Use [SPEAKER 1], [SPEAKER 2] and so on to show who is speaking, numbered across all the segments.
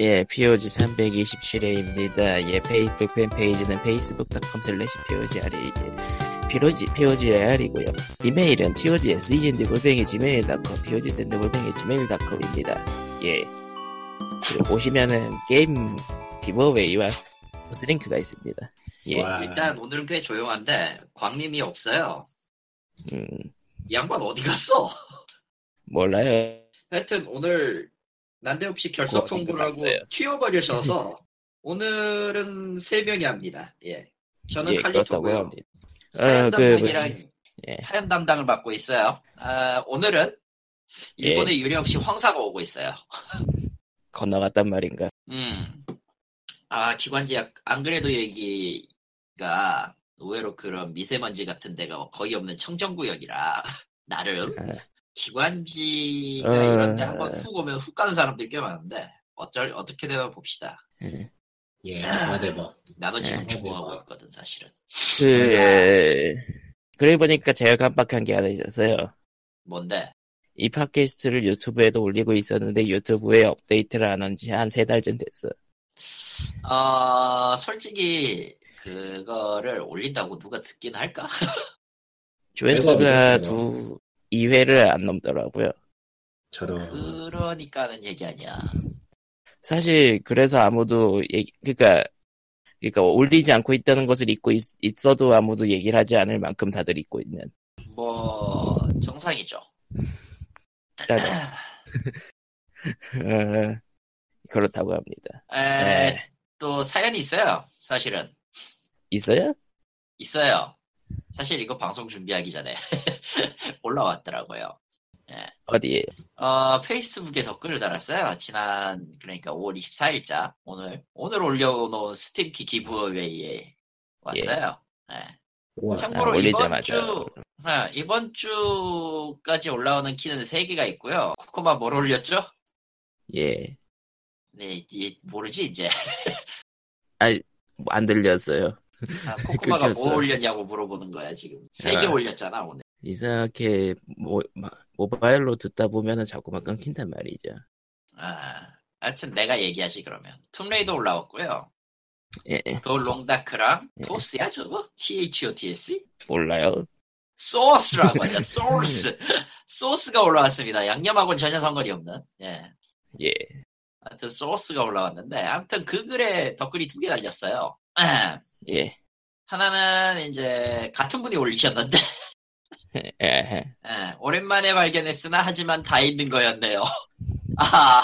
[SPEAKER 1] 예, POG 327회입니다. 예, 페이스북 팬페이지는 facebook.com slash POGRE, POG, POGR이고요. 이메일은 POGSEND 골뱅이 gmail.com, POGSEND 골뱅이 gmail.com입니다. 예. 그리고 보시면은 게임 기버웨이와 보스링크가 있습니다. 예.
[SPEAKER 2] 와,
[SPEAKER 3] 일단 오늘은 꽤 조용한데 광님이 없어요.
[SPEAKER 1] 음,
[SPEAKER 3] 이 양반 어디 갔어?
[SPEAKER 1] 몰라요.
[SPEAKER 3] 하여튼 오늘 난데없이 결석
[SPEAKER 1] 그거 어디
[SPEAKER 3] 통보를 하고? 튀어버리셔서 오늘은 세 명이 합니다. 예. 저는
[SPEAKER 1] 예,
[SPEAKER 3] 칼리토고요.
[SPEAKER 1] 합니다.
[SPEAKER 3] 사연
[SPEAKER 1] 어, 그,
[SPEAKER 3] 담당이랑
[SPEAKER 1] 뭐지. 예.
[SPEAKER 3] 사연 담당을 맡고 있어요. 아, 오늘은
[SPEAKER 1] 예.
[SPEAKER 3] 일본에 유례 없이 황사가 오고 있어요.
[SPEAKER 1] 건너갔단 말인가.
[SPEAKER 3] 음. 아, 기관지약, 안 그래도 여기가 의외로 그런 미세먼지 같은 데가 거의 없는 청정구역이라, 나름,
[SPEAKER 1] 아.
[SPEAKER 3] 기관지가
[SPEAKER 1] 어.
[SPEAKER 3] 이런데 한번 훅 오면 훅 가는 사람들이 꽤 많은데, 어쩔, 어떻게 되나 봅시다.
[SPEAKER 2] 예, whatever.
[SPEAKER 3] 나도 지금
[SPEAKER 1] 예.
[SPEAKER 3] 죽어가고 있거든, 사실은.
[SPEAKER 1] 그, 그래 보니까 제가 깜빡한 게 하나 있었어요.
[SPEAKER 3] 뭔데?
[SPEAKER 1] 이 팟캐스트를 유튜브에도 올리고 있었는데 유튜브에 업데이트를 안 한 지 한 세 달쯤 됐어.
[SPEAKER 3] 어, 솔직히, 그거를 올린다고 누가 듣긴 할까?
[SPEAKER 1] 조회수가? 두, 2회를 안 넘더라고요.
[SPEAKER 2] 저런.
[SPEAKER 3] 그러니까는 얘기 아니야.
[SPEAKER 1] 사실, 그래서 아무도, 얘기, 그니까, 그니까 올리지 않고 있다는 것을 잊고 있, 있어도 아무도 얘기를 하지 않을 만큼 다들 잊고 있는.
[SPEAKER 3] 뭐, 정상이죠.
[SPEAKER 1] 짜증. 어, 그렇다고 합니다.
[SPEAKER 3] 에,
[SPEAKER 1] 네.
[SPEAKER 3] 또 사연이 있어요. 사실은
[SPEAKER 1] 있어요?
[SPEAKER 3] 있어요. 사실 이거 방송 준비하기 전에 올라왔더라고요.
[SPEAKER 1] 어디에?
[SPEAKER 3] 어, 페이스북에 댓글을 달았어요. 지난 그러니까 5월 24일자 오늘 오늘 올려놓은 스팀키 기브웨이에 왔어요. 예.
[SPEAKER 2] 우와.
[SPEAKER 3] 참고로
[SPEAKER 1] 아,
[SPEAKER 3] 이번
[SPEAKER 1] 올리자마자.
[SPEAKER 3] 주 아, 이번 주까지 올라오는 키는 3개가 있고요. 코코마 뭘 올렸죠?
[SPEAKER 1] 예.
[SPEAKER 3] 네, 이- 모르지 이제.
[SPEAKER 1] 뭐안 들렸어요.
[SPEAKER 3] 아, 코코마가
[SPEAKER 1] 끊겼어.
[SPEAKER 3] 뭐 올렸냐고 물어보는 거야 지금. 3개
[SPEAKER 1] 아.
[SPEAKER 3] 올렸잖아 오늘.
[SPEAKER 1] 이상하게, 모, 마- 모바일로 듣다 보면은 자꾸만 끊긴단 말이죠.
[SPEAKER 3] 아, 하여튼 내가 얘기하지 그러면. 툼레이도 올라왔고요.
[SPEAKER 1] 예,
[SPEAKER 3] 더 롱다크랑
[SPEAKER 1] 예.
[SPEAKER 3] 토스야 저거? THOTS?
[SPEAKER 1] 몰라요.
[SPEAKER 3] 소스라고 하죠. 소스. 소스가 올라왔습니다. 양념하고는 전혀 상관이 없는. 예.
[SPEAKER 1] 예.
[SPEAKER 3] 하여튼 소스가 올라왔는데 아무튼 그 글에 댓글이 두 개 달렸어요.
[SPEAKER 1] 예.
[SPEAKER 3] 하나는 이제 같은 분이 올리셨는데
[SPEAKER 1] 예, 예.
[SPEAKER 3] 예, 오랜만에 발견했으나 하지만 다 있는 거였네요. 아,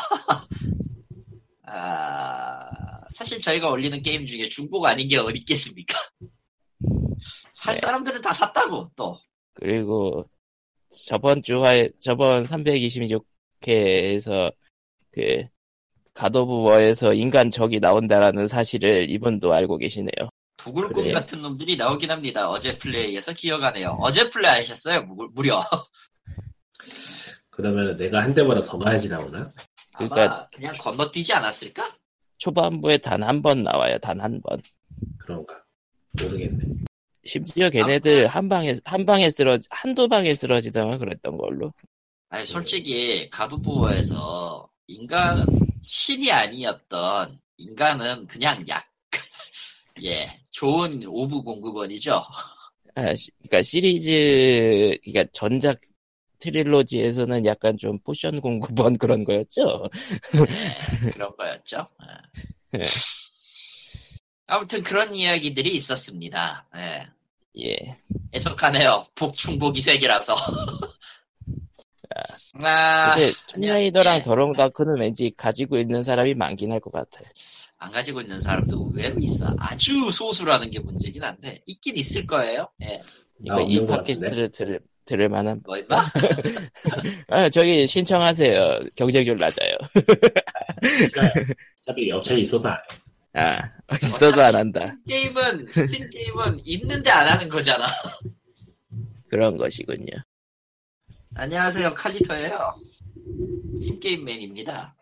[SPEAKER 3] 아, 사실 저희가 올리는 게임 중에 중복 아닌 게 어디 있겠습니까? 살
[SPEAKER 1] 네.
[SPEAKER 3] 사람들은 다 샀다고 또.
[SPEAKER 1] 그리고 저번 주화에 저번 326회에서 그 가도부어에서 인간 적이 나온다라는 사실을 이분도 알고 계시네요.
[SPEAKER 3] 도굴꾼
[SPEAKER 1] 그래?
[SPEAKER 3] 같은 놈들이 나오긴 합니다. 어제 플레이에서 기억하네요. 어제 플레이 하셨어요, 무- 무려.
[SPEAKER 2] 그러면 내가 한 대보다 더 많이 나오나?
[SPEAKER 3] 아마
[SPEAKER 1] 그러니까-
[SPEAKER 3] 그냥 건너뛰지 않았을까?
[SPEAKER 1] 초반부에 단 한 번 나와요. 단 한 번.
[SPEAKER 2] 그런가? 모르겠네.
[SPEAKER 1] 심지어 걔네들 한 방에 한 방에 쓰러 한두 방에 쓰러지다가 그랬던 걸로.
[SPEAKER 3] 아니 솔직히 God of War에서 인간 신이 아니었던 인간은 그냥 약. 예, 좋은 orb 공급원이죠.
[SPEAKER 1] 아, 시- 그러니까 시리즈 그러니까 전작 trilogy에서는 약간 좀 potion 공급원 그런 거였죠.
[SPEAKER 3] 예, 그런 거였죠. 예.
[SPEAKER 1] 예.
[SPEAKER 3] 아무튼 그런 이야기들이 있었습니다. 예.
[SPEAKER 1] 예.
[SPEAKER 3] 애석하네요. 복충복이 세계라서. 아,
[SPEAKER 1] 근데 툼레이더랑
[SPEAKER 3] 예.
[SPEAKER 1] 더롱다크는 왠지 가지고 있는 사람이 많긴 할 것 같아.
[SPEAKER 3] 안 가지고 있는 사람도 의외로 있어. 아주 소수라는 게 문제긴 한데 있긴 있을 거예요. 예.
[SPEAKER 1] 이거
[SPEAKER 2] 나
[SPEAKER 1] 이? 팟캐스트를 들을 들을 만한.
[SPEAKER 3] 뭐 임마?
[SPEAKER 1] 아 저기 신청하세요. 경쟁률 낮아요.
[SPEAKER 2] 어차피 업체에 있어도 안 해.
[SPEAKER 1] 아 있어도 안 한다.
[SPEAKER 3] 게임은 스팀 게임은 있는데 안 하는 거잖아.
[SPEAKER 1] 그런 것이군요.
[SPEAKER 3] 안녕하세요 칼리토예요. 팀 게임맨입니다.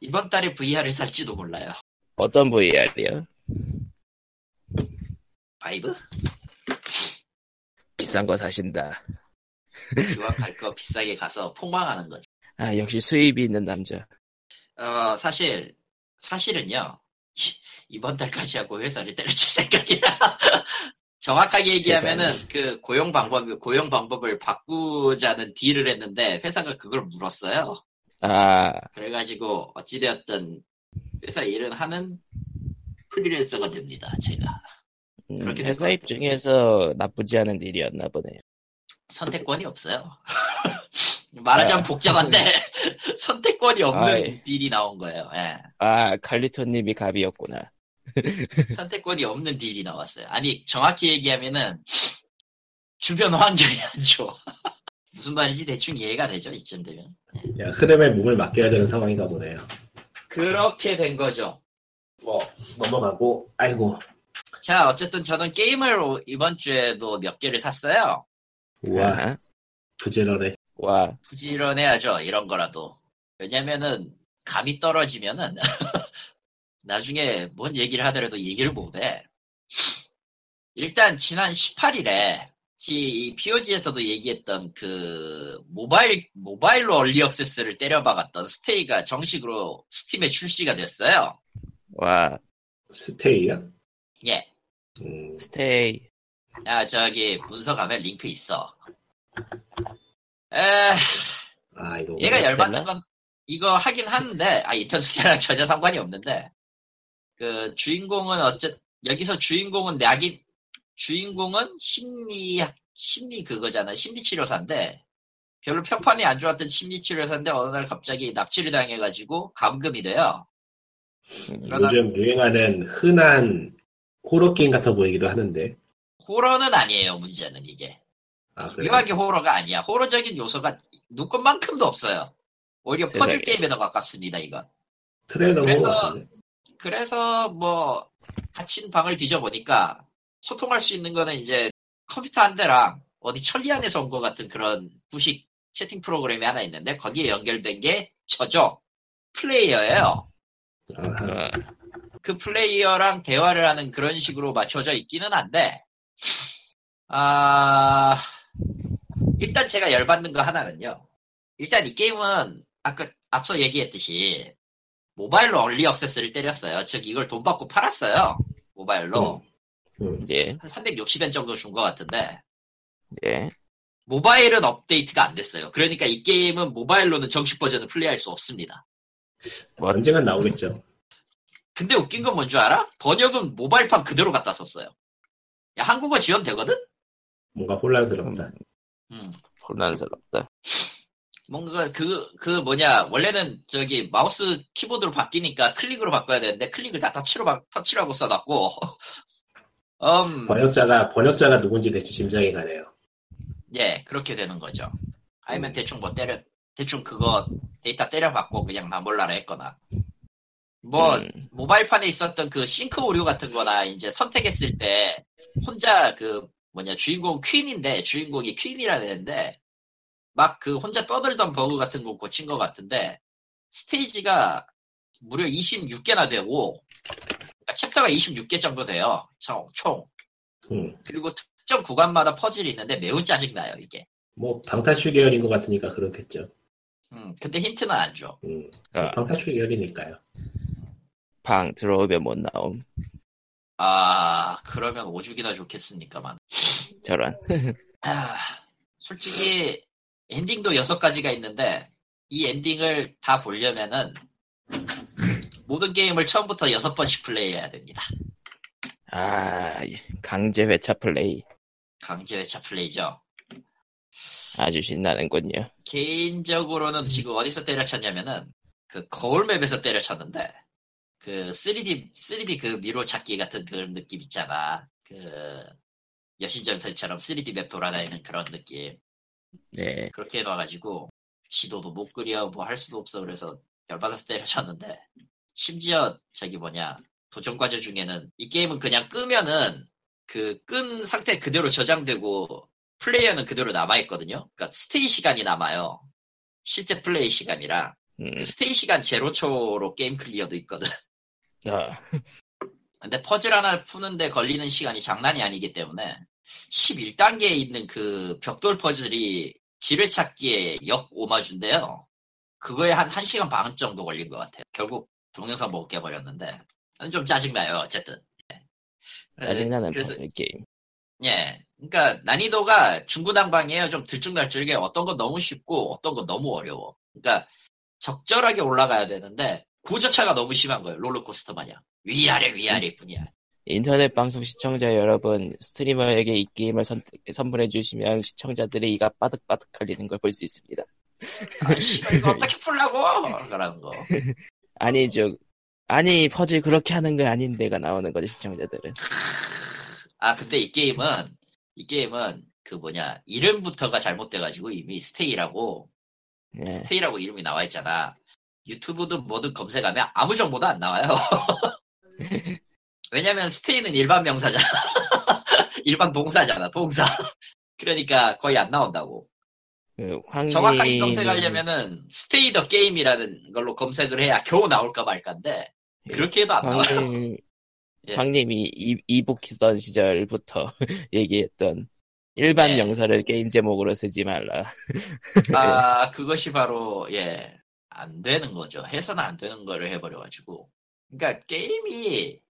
[SPEAKER 3] 이번 달에 VR을 살지도 몰라요.
[SPEAKER 1] 어떤 VR이요?
[SPEAKER 3] Vive?
[SPEAKER 1] 비싼 거 사신다.
[SPEAKER 3] 이왕 할 거 비싸게 가서 폭망하는 거지.
[SPEAKER 1] 아 역시 수입이 있는 남자.
[SPEAKER 3] 어, 사실, 사실은요, 이번 달까지 하고 회사를 때려칠 생각이라. 정확하게 얘기하면은 그 고용 방법, 고용 방법을 바꾸자는 딜을 했는데 회사가 그걸 물었어요.
[SPEAKER 1] 아,
[SPEAKER 3] 그래가지고 어찌되었든 회사 일은 하는 프리랜서가 됩니다, 제가.
[SPEAKER 1] 음,
[SPEAKER 3] 그렇게 될
[SPEAKER 1] 회사
[SPEAKER 3] 것
[SPEAKER 1] 입장에서 나쁘지 않은 일이었나 보네요.
[SPEAKER 3] 선택권이 없어요. 말하자면 복잡한데 선택권이 없는
[SPEAKER 1] 아이.
[SPEAKER 3] 딜이 나온 거예요. 예.
[SPEAKER 1] 아, 칼리토님이 갑이었구나.
[SPEAKER 3] 선택권이 없는 딜이 나왔어요. 아니 정확히 얘기하면은 주변 환경이 안 좋아. 무슨 말인지 대충 이해가 되죠 이쯤 되면.
[SPEAKER 2] 야, 흐름에 몸을 맡겨야 되는 상황인가 보네요.
[SPEAKER 3] 그렇게 된 거죠.
[SPEAKER 2] 뭐 넘어가고 아이고
[SPEAKER 3] 자 어쨌든 저는 게임을 오- 이번 주에도 몇 개를 샀어요.
[SPEAKER 2] 우와. 부지런해.
[SPEAKER 1] 와,
[SPEAKER 3] 부지런해야죠 이런 거라도. 왜냐면은 감이 떨어지면은 나중에 뭔 얘기를 하더라도 얘기를 못해. 일단 지난 18일에 이 POG에서도 얘기했던 그 모바일 모바일로 얼리 액세스를 때려박았던 스테이가 정식으로 스팀에 출시가 됐어요.
[SPEAKER 1] 와,
[SPEAKER 2] 스테이야?
[SPEAKER 3] 예.
[SPEAKER 2] 음,
[SPEAKER 1] 스테이.
[SPEAKER 3] 야 저기 문서 가면 링크 있어. 에
[SPEAKER 2] 아 이거
[SPEAKER 3] 얘가? 열받는 건 이거 하긴 하는데 아 인터스텔라랑 전혀 상관이 없는데 그 주인공은 어쨌 여기서 주인공은 약인 주인공은 심리 심리 그거잖아 심리 치료사인데 별로 평판이 안 좋았던 심리 치료사인데 어느 날 갑자기 납치를 당해가지고 감금이 돼요.
[SPEAKER 1] 음,
[SPEAKER 3] 그러다-
[SPEAKER 2] 요즘 유행하는 흔한 호러 게임 같아 보이기도 하는데.
[SPEAKER 3] 호러는 아니에요 문제는 이게
[SPEAKER 2] 아 그래.
[SPEAKER 3] 묘하게 호러가 아니야 호러적인 요소가 눈곱만큼도 없어요. 오히려 퍼즐. 게임에 더 가깝습니다 이건.
[SPEAKER 2] 트레일러
[SPEAKER 3] 그래서-. 그래서 뭐 갇힌 방을 뒤져보니까 소통할 수 있는 거는 이제 컴퓨터 한 대랑 어디 천리안에서 온 것 같은 그런 구식 채팅 프로그램이 하나 있는데 거기에 연결된 게 저죠 플레이어예요. 그 플레이어랑 대화를 하는 그런 식으로 맞춰져 있기는 한데 아 일단 제가 열받는 거 하나는요. 일단 이 게임은 아까 앞서 얘기했듯이 모바일로 얼리 액세스를 때렸어요. 즉 이걸 돈 받고 팔았어요. 모바일로
[SPEAKER 2] 음,
[SPEAKER 1] 예,
[SPEAKER 3] 한 360엔 정도 준 것 같은데
[SPEAKER 1] 예.
[SPEAKER 3] 모바일은 업데이트가 안 됐어요. 그러니까 이 게임은 모바일로는 정식 버전을 플레이할 수 없습니다.
[SPEAKER 1] 뭐?
[SPEAKER 2] 언젠간 나오겠죠.
[SPEAKER 3] 근데 웃긴 건 뭔 줄 알아? 번역은 모바일판 그대로 갖다 썼어요. 야, 한국어 지원되거든?
[SPEAKER 2] 뭔가 혼란스럽다.
[SPEAKER 3] 음.
[SPEAKER 1] 혼란스럽다.
[SPEAKER 3] 뭔가 그, 그 뭐냐, 원래는 저기 마우스 키보드로 바뀌니까 클릭으로 바꿔야 되는데 클릭을 다 터치로, 바, 터치라고 써놨고, 음,
[SPEAKER 2] 번역자가 번역자가 누군지 대충 짐작이 가네요.
[SPEAKER 3] 예, 그렇게 되는 거죠. 아니면
[SPEAKER 2] 음.
[SPEAKER 3] 대충 뭐 때려, 대충 그거 데이터 때려박고 그냥 나 몰라라 했거나. 뭐,
[SPEAKER 1] 음,
[SPEAKER 3] 모바일판에 있었던 그 싱크 오류 같은 거나 이제 선택했을 때 혼자 그 뭐냐 주인공 Quinn인데 주인공이 Quinn이라 되는데 막 그 혼자 떠들던 버그 같은 거 고친 것 같은데 스테이지가 무려 26개나 되고 그러니까 챕터가 26개 정도 돼요 총, 총.
[SPEAKER 2] 음,
[SPEAKER 3] 그리고 특정 구간마다 퍼즐이 있는데 매우 짜증나요 이게
[SPEAKER 2] 뭐 방탈출 계열인 것 같으니까 그렇겠죠.
[SPEAKER 3] 음, 근데 힌트는 안 줘.
[SPEAKER 2] 음,
[SPEAKER 1] 아,
[SPEAKER 2] 방탈출 계열이니까요.
[SPEAKER 1] 방 들어오면 못 나옴.
[SPEAKER 3] 아 그러면 오죽이나 좋겠습니까만
[SPEAKER 1] 저런.
[SPEAKER 3] 아, 솔직히 엔딩도 여섯 가지가 있는데 이 엔딩을 다 보려면은 모든 게임을 처음부터 여섯 번씩 플레이해야 됩니다.
[SPEAKER 1] 아, 강제 회차 플레이.
[SPEAKER 3] 강제 회차 플레이죠.
[SPEAKER 1] 아주 신나는군요.
[SPEAKER 3] 개인적으로는 지금 어디서 때려쳤냐면은 그 거울맵에서 때려쳤는데 그 3D 3D 그 미로 찾기 같은 그런 느낌 있잖아. 그 여신전설처럼 3D 맵 돌아다니는 그런 느낌.
[SPEAKER 1] 네.
[SPEAKER 3] 그렇게 해놔가지고 지도도 못 그려 뭐 할 수도 없어. 그래서 열받아서 때려쳤는데 심지어 저기 뭐냐 도전 과제 중에는 이 게임은 그냥 끄면은 그 끈 상태 그대로 저장되고 플레이어는 그대로 남아있거든요. 그러니까 stay 시간이 남아요. 실제 플레이 시간이라.
[SPEAKER 1] 음,
[SPEAKER 3] 그 stay 시간 제로초로 게임 클리어도 있거든.
[SPEAKER 1] 아,
[SPEAKER 3] 근데 퍼즐 하나 푸는데 걸리는 시간이 장난이 아니기 때문에 11단계에 있는 그 벽돌 퍼즐이 지뢰찾기에 역 오마주인데요. 그거에 한 1시간 반 정도 걸린 것 같아요. 결국 동영상 못 깨버렸는데 좀 짜증나요. 어쨌든. 예.
[SPEAKER 1] 짜증나는
[SPEAKER 3] 그래서
[SPEAKER 1] 퍼즐 게임.
[SPEAKER 3] 예. 그러니까 난이도가 중구난방이에요. 좀 들쭉날쭉하게 어떤 건 너무 쉽고 어떤 건 너무 어려워. 그러니까 적절하게 올라가야 되는데 고저차가 너무 심한 거예요. 롤러코스터 마냥. 위아래 위아래 뿐이야.
[SPEAKER 1] 인터넷 방송 시청자 여러분, 스트리머에게 이 게임을 선, 선물해 주시면 시청자들의 이가 빠득빠득 걸리는 걸 볼 수 있습니다.
[SPEAKER 3] 아, 이거 어떻게 풀라고? 그러는 거.
[SPEAKER 1] 아니, 저, 아니, 퍼즐 그렇게 하는 거 아닌데가 나오는 거죠, 시청자들은.
[SPEAKER 3] 아, 근데 이 게임은, 이 게임은, 그 뭐냐, 이름부터가 잘못돼가지고 이미 Stay라고,
[SPEAKER 1] 예.
[SPEAKER 3] Stay라고 이름이 나와 있잖아. YouTube든 뭐든 검색하면 아무 정보도 안 나와요. 왜냐면 stay는 일반 명사잖아. 일반 동사잖아, 동사. 그러니까 거의 안 나온다고.
[SPEAKER 1] 그, 황님.
[SPEAKER 3] 정확하게 검색하려면은 스테이 더 게임이라는 걸로 검색을 해야 겨우 나올까 말까인데, 그렇게 해도 안 나와요.
[SPEAKER 1] 황님,
[SPEAKER 3] 예.
[SPEAKER 1] 황님이 이, 이북 쓰던 시절부터 얘기했던 일반
[SPEAKER 3] 네.
[SPEAKER 1] 명사를 게임 제목으로 쓰지 말라.
[SPEAKER 3] 아, 그것이 바로, 예, 안 되는 거죠. 해서는 안 되는 거를 해버려가지고. 그러니까 게임이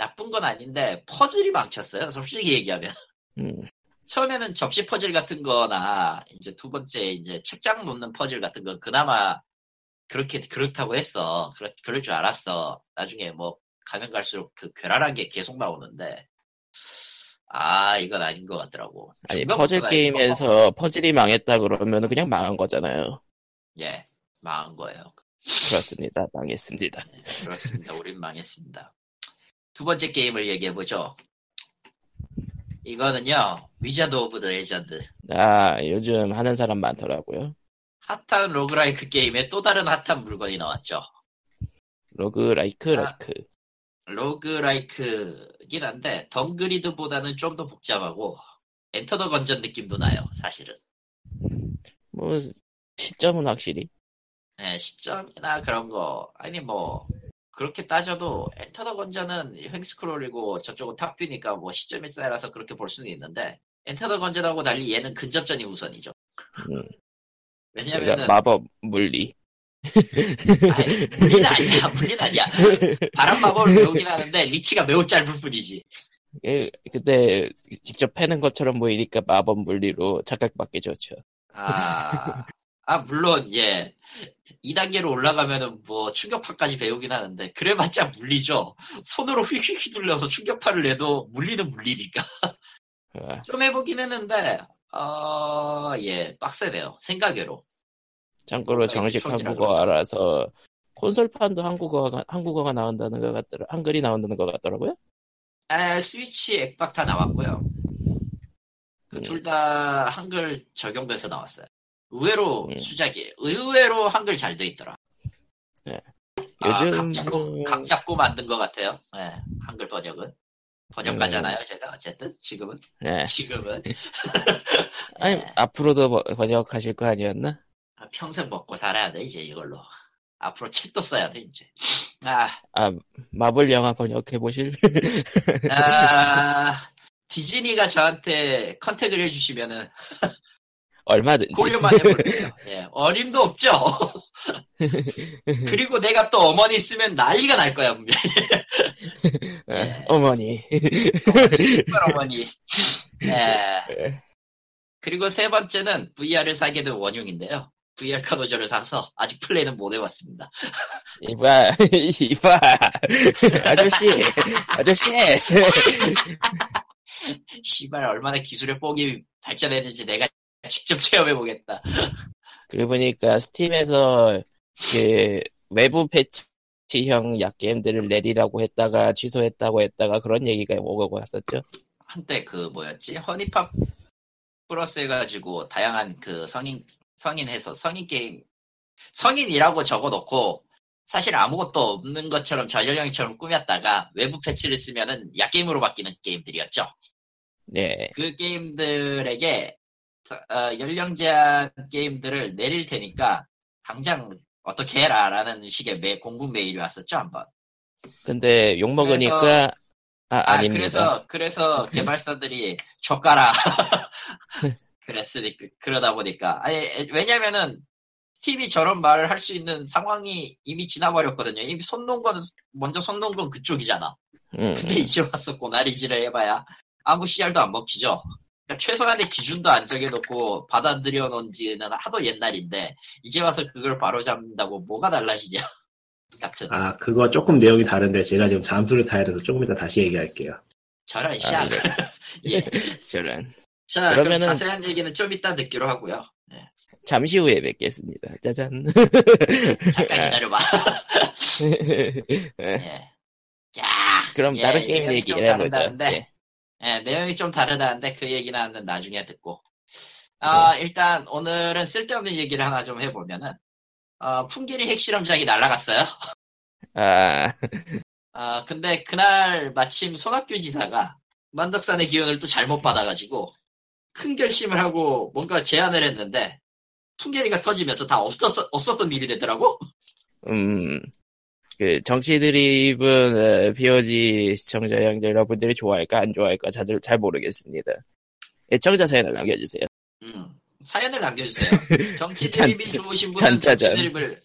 [SPEAKER 3] 나쁜 건 아닌데, 퍼즐이 망쳤어요. 솔직히 얘기하면.
[SPEAKER 1] 음,
[SPEAKER 3] 처음에는 접시 퍼즐 같은 거나, 이제 두 번째, 이제 책장 놓는 퍼즐 같은 건 그나마 그렇게, 그렇다고 했어. 그럴, 그럴 줄 알았어. 나중에 뭐, 가면 갈수록 그 괴랄한 게 계속 나오는데, 아, 이건 아닌 것 같더라고.
[SPEAKER 1] 아니, 퍼즐
[SPEAKER 3] 것
[SPEAKER 1] 게임에서 퍼즐이 망했다 그러면 그냥 망한 거잖아요.
[SPEAKER 3] 예, 망한 거예요.
[SPEAKER 1] 그렇습니다. 망했습니다.
[SPEAKER 3] 네, 그렇습니다. 우린 망했습니다. 두 번째 게임을 얘기해 보죠. 이거는요, Wizard of the Legend.
[SPEAKER 1] 아, 요즘 하는 사람 많더라고요.
[SPEAKER 3] 핫한 roguelike 게임에 또 다른 핫한 물건이 나왔죠.
[SPEAKER 1] roguelike,
[SPEAKER 3] 아. like. roguelike긴 한데, Dungreed보다는 좀 더 복잡하고, Enter the Gungeon 느낌도 나요, 사실은.
[SPEAKER 1] 뭐, 시점은 확실히.
[SPEAKER 3] 네, 시점이나 그런 거, 아니 뭐, 그렇게 따져도 Enter the Gungeon은 횡스크롤이고 저쪽은 top view니까 뭐 시점에 따라서 그렇게 볼 수는 있는데, Enter the Gungeon하고 달리 얘는 근접전이 우선이죠.
[SPEAKER 1] 음, 그러니까 마법, 물리.
[SPEAKER 3] 아니, 물리는 아니야, 물리는 아니야. 바람 마법을 배우긴 하는데, reach가 매우 짧을 뿐이지.
[SPEAKER 1] 예, 근데 직접 패는 것처럼 보이니까 마법 물리로 착각받기 좋죠.
[SPEAKER 3] 아, 아, 물론, 예. 2단계로 올라가면은 뭐 충격파까지 배우긴 하는데, 그래봤자 물리죠. 손으로 휙휙 휘둘려서 충격파를 내도 물리는 물리니까.
[SPEAKER 1] 아,
[SPEAKER 3] 좀 해보긴 했는데, 어, 예, 빡세네요. 생각외로.
[SPEAKER 1] 참고로
[SPEAKER 3] 뭔가
[SPEAKER 1] 정식
[SPEAKER 3] 이렇게
[SPEAKER 1] 한국어라서 콘솔판도 한국어가 한국어가 나온다는 것 같더라. 한글이 나온다는 것 같더라고요.
[SPEAKER 3] 에, 스위치 액박 다 나왔고요. 그
[SPEAKER 1] 음.
[SPEAKER 3] 둘다 한글 적용돼서 나왔어요. 의외로
[SPEAKER 1] 음.
[SPEAKER 3] 수작이에요. 의외로 한글 잘 돼 있더라. 아,
[SPEAKER 1] 요즘
[SPEAKER 3] 각 잡고,
[SPEAKER 1] 뭐-
[SPEAKER 3] 각 잡고 만든 것 같아요. 예, 한글 번역은. 번역가잖아요, 제가. 어쨌든, 지금은.
[SPEAKER 1] 네.
[SPEAKER 3] 지금은.
[SPEAKER 1] 아니
[SPEAKER 3] 예,
[SPEAKER 1] 앞으로도 번- 번역하실 거 아니었나?
[SPEAKER 3] 아, 평생 먹고 살아야 돼, 이제 이걸로. 앞으로 책도 써야 돼, 이제. 아,
[SPEAKER 1] 아 마블 영화 번역해 보실?
[SPEAKER 3] 아, 디즈니가 저한테 컨택을 해주시면은,
[SPEAKER 1] 얼마든지.
[SPEAKER 3] 고려만 해볼게요. 예, 어림도 없죠. 그리고 내가 또 어머니 쓰면 난리가 날 거야, 분명히.
[SPEAKER 1] 아,
[SPEAKER 3] 예.
[SPEAKER 1] 어머니.
[SPEAKER 3] 신발 어머니. 예.
[SPEAKER 1] 예.
[SPEAKER 3] 그리고 세 번째는 VR을 사게 된 원흉인데요. VR 카도저를 사서 아직 플레이는 못 해봤습니다.
[SPEAKER 1] 이봐, 이봐, 아저씨, 아저씨.
[SPEAKER 3] 씨발 얼마나 기술의 뽕이 발전했는지 내가 직접 체험해보겠다.
[SPEAKER 1] 그리고 보니까 스팀에서 그 외부 패치형 약게임들을 내리라고 했다가 취소했다고 했다가 그런 얘기가 오고 갔었죠.
[SPEAKER 3] 한때 그 뭐였지? 허니팝 플러스 해가지고 다양한 그 성인 성인 해서 성인 게임 성인이라고 적어놓고 사실 아무것도 없는 것처럼 저연령처럼 꾸몄다가 외부 패치를 쓰면은 약게임으로 바뀌는 게임들이었죠.
[SPEAKER 1] 네,
[SPEAKER 3] 그 게임들에게 어, 연령 제한 게임들을 내릴 테니까 당장 어떻게 해라라는 식의 매, 공군 메일이 왔었죠 한번.
[SPEAKER 1] 근데 욕 먹으니까
[SPEAKER 3] 그래서-
[SPEAKER 1] 아,
[SPEAKER 3] 아. 그래서, 그래서 개발사들이 젓가라. 그랬으니까, 그러다 보니까. 아니, 왜냐면은, 스팀이 저런 말을 할 수 있는 상황이 이미 지나버렸거든요. 이미 손 놓은 건 먼저 손 놓은 건 그쪽이잖아.
[SPEAKER 1] 음,
[SPEAKER 3] 근데 이제 와서 꼬나리질을 해봐야 아무 씨알도 안 먹히죠. 그러니까 최소한의 기준도 안 정해놓고 받아들여 놓은 지는 하도 옛날인데 이제 와서 그걸 바로 잡는다고 뭐가 달라지냐 같은
[SPEAKER 2] 아, 그거 조금 내용이 다른데 제가 지금 잠수를 타야 돼서 조금 이따 다시 얘기할게요.
[SPEAKER 3] 저런
[SPEAKER 1] 아,
[SPEAKER 3] 씨알.
[SPEAKER 1] 네.
[SPEAKER 3] 예.
[SPEAKER 1] 저런.
[SPEAKER 3] 자, 그럼
[SPEAKER 1] 그러면은-
[SPEAKER 3] 자세한 얘기는 좀 이따 듣기로 하고요.
[SPEAKER 1] 잠시 후에 뵙겠습니다. 짜잔.
[SPEAKER 3] 잠깐 기다려봐. 예. 야,
[SPEAKER 1] 그럼
[SPEAKER 3] 예,
[SPEAKER 1] 다른 게임 얘기를 해보죠. 예.
[SPEAKER 3] 예, 내용이 좀 다르다는데 그 얘기는 나중에 듣고. 아, 일단 오늘은 쓸데없는 얘기를 하나 좀 해보면은, 어, 풍기리 핵실험장이 날아갔어요.
[SPEAKER 1] 아,
[SPEAKER 3] 아, 근데 그날 마침 손학규 지사가 만덕산의 기운을 또 잘못 받아가지고 큰 결심을 하고 뭔가 제안을 했는데 풍계리가 터지면서 다 없었, 없었던 일이 되더라고.
[SPEAKER 1] 음, 그, 정치 드립은, 어, POG 시청자 형제 여러분들이 좋아할까, 안 좋아할까, 잘, 잘 모르겠습니다. 애청자 사연을 남겨주세요.
[SPEAKER 3] 음, 사연을 남겨주세요. 정치
[SPEAKER 1] 잔-
[SPEAKER 3] 드립이 좋으신 분은 정치. 드립을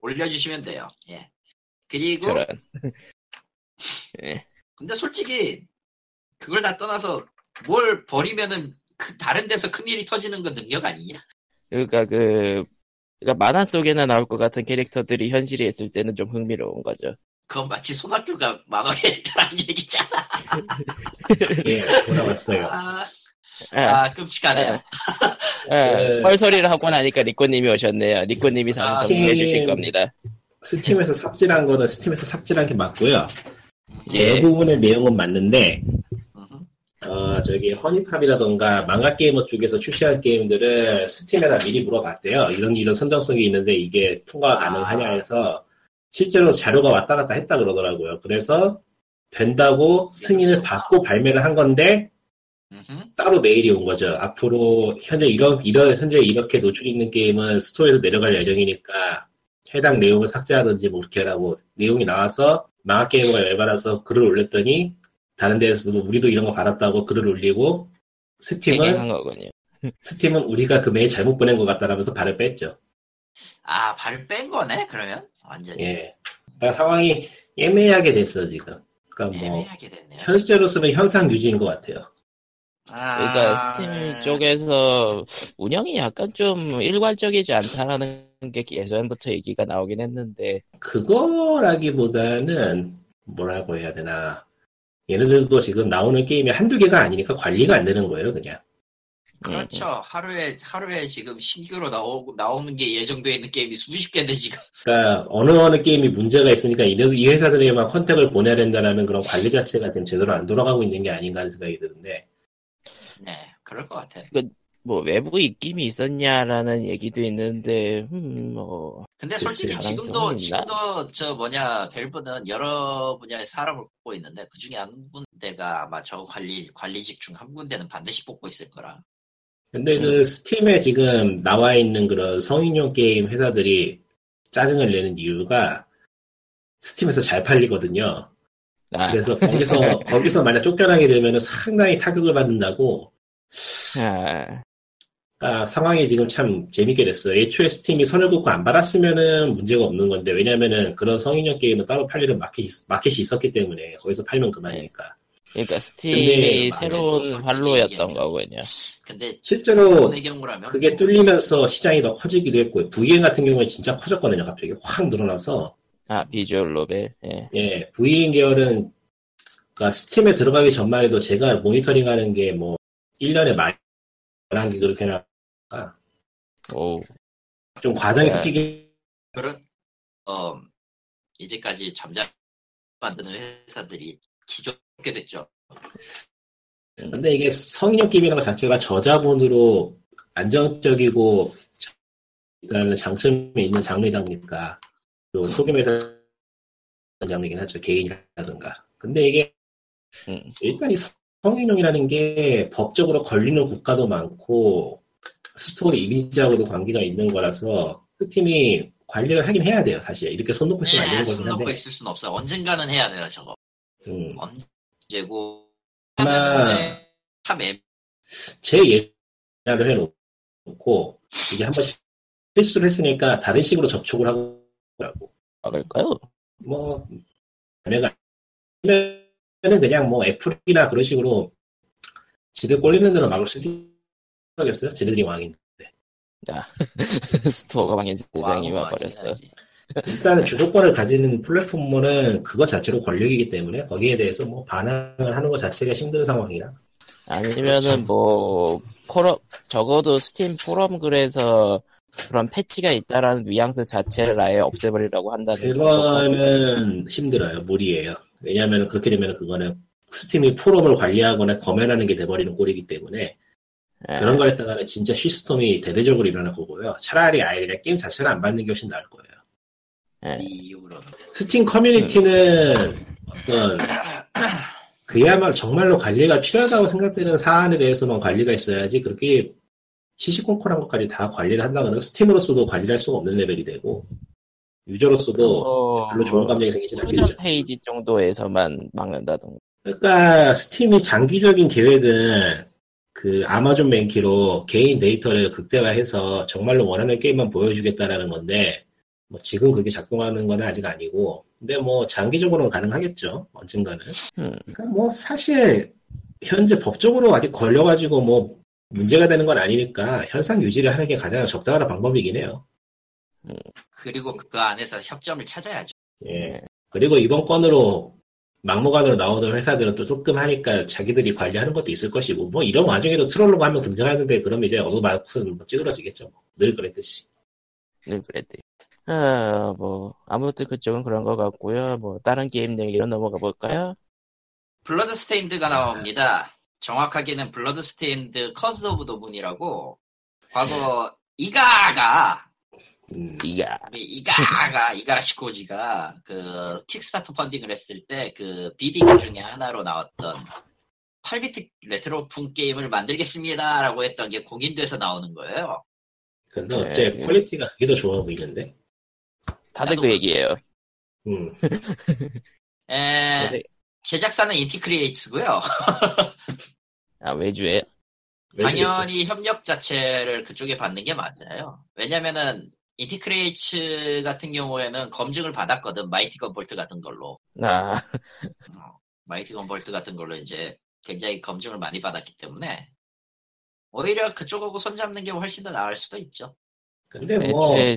[SPEAKER 3] 올려주시면 돼요. 예. 그리고
[SPEAKER 1] 저런.
[SPEAKER 3] 근데 솔직히 그걸 다 떠나서 뭘 버리면은 그 다른 데서 큰 일이 터지는 건 능력 아니냐?
[SPEAKER 1] 그러니까 그, 그러니까 만화 속에나 나올 것 같은 캐릭터들이 현실에 있을 때는 좀 흥미로운 거죠.
[SPEAKER 3] 그건 마치 손학규가 만화에 했다는 얘기잖아.
[SPEAKER 2] 예, 돌아왔어요.
[SPEAKER 3] 아,
[SPEAKER 1] 아,
[SPEAKER 3] 아 끔찍하네요.
[SPEAKER 1] 아,
[SPEAKER 2] 그-
[SPEAKER 1] 뻘소리를 하고 나니까 리코님이 오셨네요. 리코님이
[SPEAKER 3] 아,
[SPEAKER 1] 상성을 해주실
[SPEAKER 2] Steam-
[SPEAKER 1] 겁니다.
[SPEAKER 2] Steam에서 삽질한 거는 Steam에서 삽질한 게 맞고요.
[SPEAKER 1] 예.
[SPEAKER 2] 대부분의 내용은 맞는데. 어, 저기 HuniePop이라던가 MangaGamer 쪽에서 출시한 게임들을 Steam에다 미리 물어봤대요. 이런 이런 선정성이 있는데 이게 통과가
[SPEAKER 3] 아.
[SPEAKER 2] 가능하냐 해서 실제로 자료가 왔다 갔다 했다 그러더라고요. 그래서 된다고 승인을 받고 발매를 한 건데. 따로 메일이 온 거죠. 앞으로 현재 이런 이런 현재 이렇게 노출 있는 게임은 store에서 내려갈 예정이니까 해당 내용을 삭제하든지 뭐 이렇게 하라고 내용이 나와서 MangaGamer가 열받아서 글을 올렸더니 다른 데에서도 우리도 이런 거 받았다고 글을 올리고 Steam은
[SPEAKER 1] 해명한 거군요.
[SPEAKER 2] Steam은 우리가 그 메일 잘못 보낸 것 같다라면서 발을 뺐죠.
[SPEAKER 3] 아, 발뺀 거네, 그러면? 완전히.
[SPEAKER 2] 예. 그러니까 상황이 애매하게 됐어 지금. 그러니까 뭐
[SPEAKER 3] 애매하게 됐네요.
[SPEAKER 2] 현실로서는 현상 유지인 것 같아요.
[SPEAKER 3] 아,
[SPEAKER 1] 그러니까 스팀 쪽에서 운영이 약간 좀 일괄적이지 않다라는 게 예전부터 얘기가 나오긴 했는데
[SPEAKER 2] 그거라기보다는 뭐라고 해야 되나. 얘네들도 지금 나오는 게임이 한두 개가 아니니까 관리가 안 되는 거예요, 그냥.
[SPEAKER 3] 그렇죠. 하루에, 하루에 지금 신규로 나오, 나오는 게 예정되어 있는 게임이 수십 개인데 지금.
[SPEAKER 2] 그러니까 어느 어느 게임이 문제가 있으니까 이, 이 회사들에게만 컨택을 보내야 된다는 그런 관리 자체가 지금 제대로 안 돌아가고 있는 게 아닌가 하는 생각이 드는데
[SPEAKER 3] 네, 그럴 것 같아.
[SPEAKER 1] 뭐 외부 입김이 있었냐라는 얘기도 있는데 음, 뭐
[SPEAKER 3] 근데 솔직히 지금도? 지금도 저 뭐냐, 벨브는 여러 분야의 사람을 뽑고 있는데 그 중에 한 군데가 아마 저 관리, 관리직 중 한 군데는 반드시 뽑고 있을 거라.
[SPEAKER 2] 근데 그 스팀에 지금 나와 있는 그런 성인용 게임 회사들이 짜증을 내는 이유가 스팀에서 잘 팔리거든요.
[SPEAKER 1] 아,
[SPEAKER 2] 그래서 거기서 거기서 만약 쫓겨나게 되면 상당히 타격을 받는다고
[SPEAKER 1] 아,
[SPEAKER 2] 아, 상황이 지금 참 재밌게 됐어요. 애초에 스팀이 선을 긋고 안 받았으면은 문제가 없는 건데, 왜냐면은 그런 성인용 게임은 따로 팔리는 마켓이, 마켓이 있었기 때문에, 거기서 팔면 그만이니까.
[SPEAKER 1] 그러니까
[SPEAKER 2] 근데
[SPEAKER 1] 스팀이 새로운 활로였던 거군요.
[SPEAKER 3] 근데
[SPEAKER 2] 실제로 그게 뚫리면서 시장이 더 커지기도 했고, VN 같은 경우에 진짜 커졌거든요, 갑자기. 확 늘어나서.
[SPEAKER 1] 아 비주얼 노벨. 예.
[SPEAKER 2] 예, VN 계열은, 그니까 스팀에 들어가기 전만 해도 제가 모니터링 하는 게 뭐, 1년에 많이 한게 그렇게 나,
[SPEAKER 1] 오,
[SPEAKER 2] 좀 과정이
[SPEAKER 1] 네.
[SPEAKER 2] 섞이긴
[SPEAKER 3] 그런 어 이제까지 잠잘 만드는 회사들이 기존게 됐죠.
[SPEAKER 2] 근데 이게 성인용 게임이라는 것 자체가 저자본으로 안정적이고 라는 장점이 있는 장르이다 보니까 또 소규모에서 장르이긴 하죠 개인이라든가 근데 이게
[SPEAKER 1] 음.
[SPEAKER 2] 일단 이 성인용이라는 게 법적으로 걸리는 국가도 많고 스토리 이미지하고도 관계가 있는 거라서 스팀이 관리를 하긴 해야 돼요 사실 이렇게 손 놓고 있으면 안
[SPEAKER 3] 네,
[SPEAKER 2] 되는
[SPEAKER 3] 손
[SPEAKER 2] 거긴
[SPEAKER 3] 놓고
[SPEAKER 2] 한데
[SPEAKER 3] 있을 순 없어. 언젠가는 해야 돼요, 저거.
[SPEAKER 2] 음.
[SPEAKER 3] 언제고
[SPEAKER 2] 아마-
[SPEAKER 3] 하면은 참 애.
[SPEAKER 2] 제 예를 해놓고 이게 한 번씩 실수를 했으니까 다른 식으로 접촉을 하고
[SPEAKER 1] 막을까요?
[SPEAKER 2] 뭐 내가 아니면은 그냥 뭐 애플이나 그런 식으로 지들 꼴리는 대로 막을 수도 있겠어요. 지들이 왕인데.
[SPEAKER 1] 스토어가 망인 세상이 와버렸어.
[SPEAKER 2] 일단은 주도권을 가지는 플랫폼은 그거 자체로 권력이기 때문에 거기에 대해서 뭐 반항을 하는 것 자체가 힘든 상황이라.
[SPEAKER 1] 아니면은 뭐 포럼 적어도 스팀 포럼 글에서 그런 패치가 있다라는 뉘앙스 자체를 아예 없애버리라고 한다는.
[SPEAKER 2] 그거는 힘들어요. 무리예요. 왜냐하면 그렇게 되면 그거는 Steam이 포럼을 관리하거나 검열하는 게 돼버리는 꼴이기 때문에
[SPEAKER 1] 예.
[SPEAKER 2] 그런 거 했다가는 진짜 시스템이 대대적으로 일어날 거고요. 차라리 아예 그냥 게임 자체를 안 받는 게 훨씬 나을 거예요.
[SPEAKER 1] 예.
[SPEAKER 3] 이 이후로는
[SPEAKER 2] 스팀 커뮤니티는 어떤 그야말로 정말로 관리가 필요하다고 생각되는 사안에 대해서만 관리가 있어야지 그렇게 시시콜콜한 것까지 다 관리를 한다거나 Steam으로서도 관리할 수가 없는 레벨이 되고 유저로서도
[SPEAKER 1] 어,
[SPEAKER 2] 별로 좋은 감정이 생기지 않겠죠.
[SPEAKER 1] 페이지 정도에서만 막는다던가.
[SPEAKER 2] 그러니까 Steam이 장기적인 계획은 그 아마존 맨키로 개인 데이터를 극대화해서 정말로 원하는 게임만 보여주겠다라는 건데 뭐 지금 그게 작동하는 건 아직 아니고 근데 뭐 장기적으로는 가능하겠죠 언젠가는
[SPEAKER 1] 음.
[SPEAKER 2] 그러니까 뭐 사실 현재 법적으로 아직 걸려가지고 뭐 문제가 되는 건 아니니까 현상 유지를 하는 게 가장 적당한 방법이긴 해요
[SPEAKER 3] 그리고 그 안에서 협점을 찾아야죠.
[SPEAKER 2] 예 그리고 이번 건으로 막무가내로 나오던 회사들은 또 조금 하니까 자기들이 관리하는 것도 있을 것이고 뭐 이런 와중에도 트롤로가 한 명 등장하는데 그러면 이제 어두마크는 뭐 찌그러지겠죠 뭐. 늘 그랬듯이
[SPEAKER 1] 늘 그랬대. 아, 뭐, 아무튼 그쪽은 그런 것 같고요. 뭐, 다른 게임 얘기로 넘어가 볼까요?
[SPEAKER 3] Bloodstained가 나옵니다. 정확하게는 Bloodstained Curse of the Moon이라고 과거 이가가
[SPEAKER 2] 음,
[SPEAKER 1] 이가,
[SPEAKER 3] 이가가 이가라시 코지가 그 Kickstarter 펀딩을 했을 때 그 bidding 중에 하나로 나왔던 8비트 retro풍 게임을 만들겠습니다라고 했던 게 공인돼서 나오는 거예요.
[SPEAKER 2] 근데
[SPEAKER 1] 네.
[SPEAKER 2] 어째 quality가 그게 더 좋아 보이는데
[SPEAKER 1] 다들 그 얘기예요.
[SPEAKER 2] 음,
[SPEAKER 3] 에, 제작사는 인티 크리에이츠고요.
[SPEAKER 1] 아, 외주에?
[SPEAKER 2] 왜 그랬지?
[SPEAKER 3] 당연히 협력 자체를 그쪽에 받는 게 맞아요. 왜냐면은 인티 크리에이츠 같은 경우에는 검증을 받았거든. 마이티 건볼트 같은 걸로.
[SPEAKER 1] 아,
[SPEAKER 3] 어, 마이티 건볼트 같은 걸로 이제 굉장히 검증을 많이 받았기 때문에 오히려 그쪽하고 손잡는 게 훨씬 더 나을 수도 있죠.
[SPEAKER 2] 근데 뭐
[SPEAKER 1] 애초에,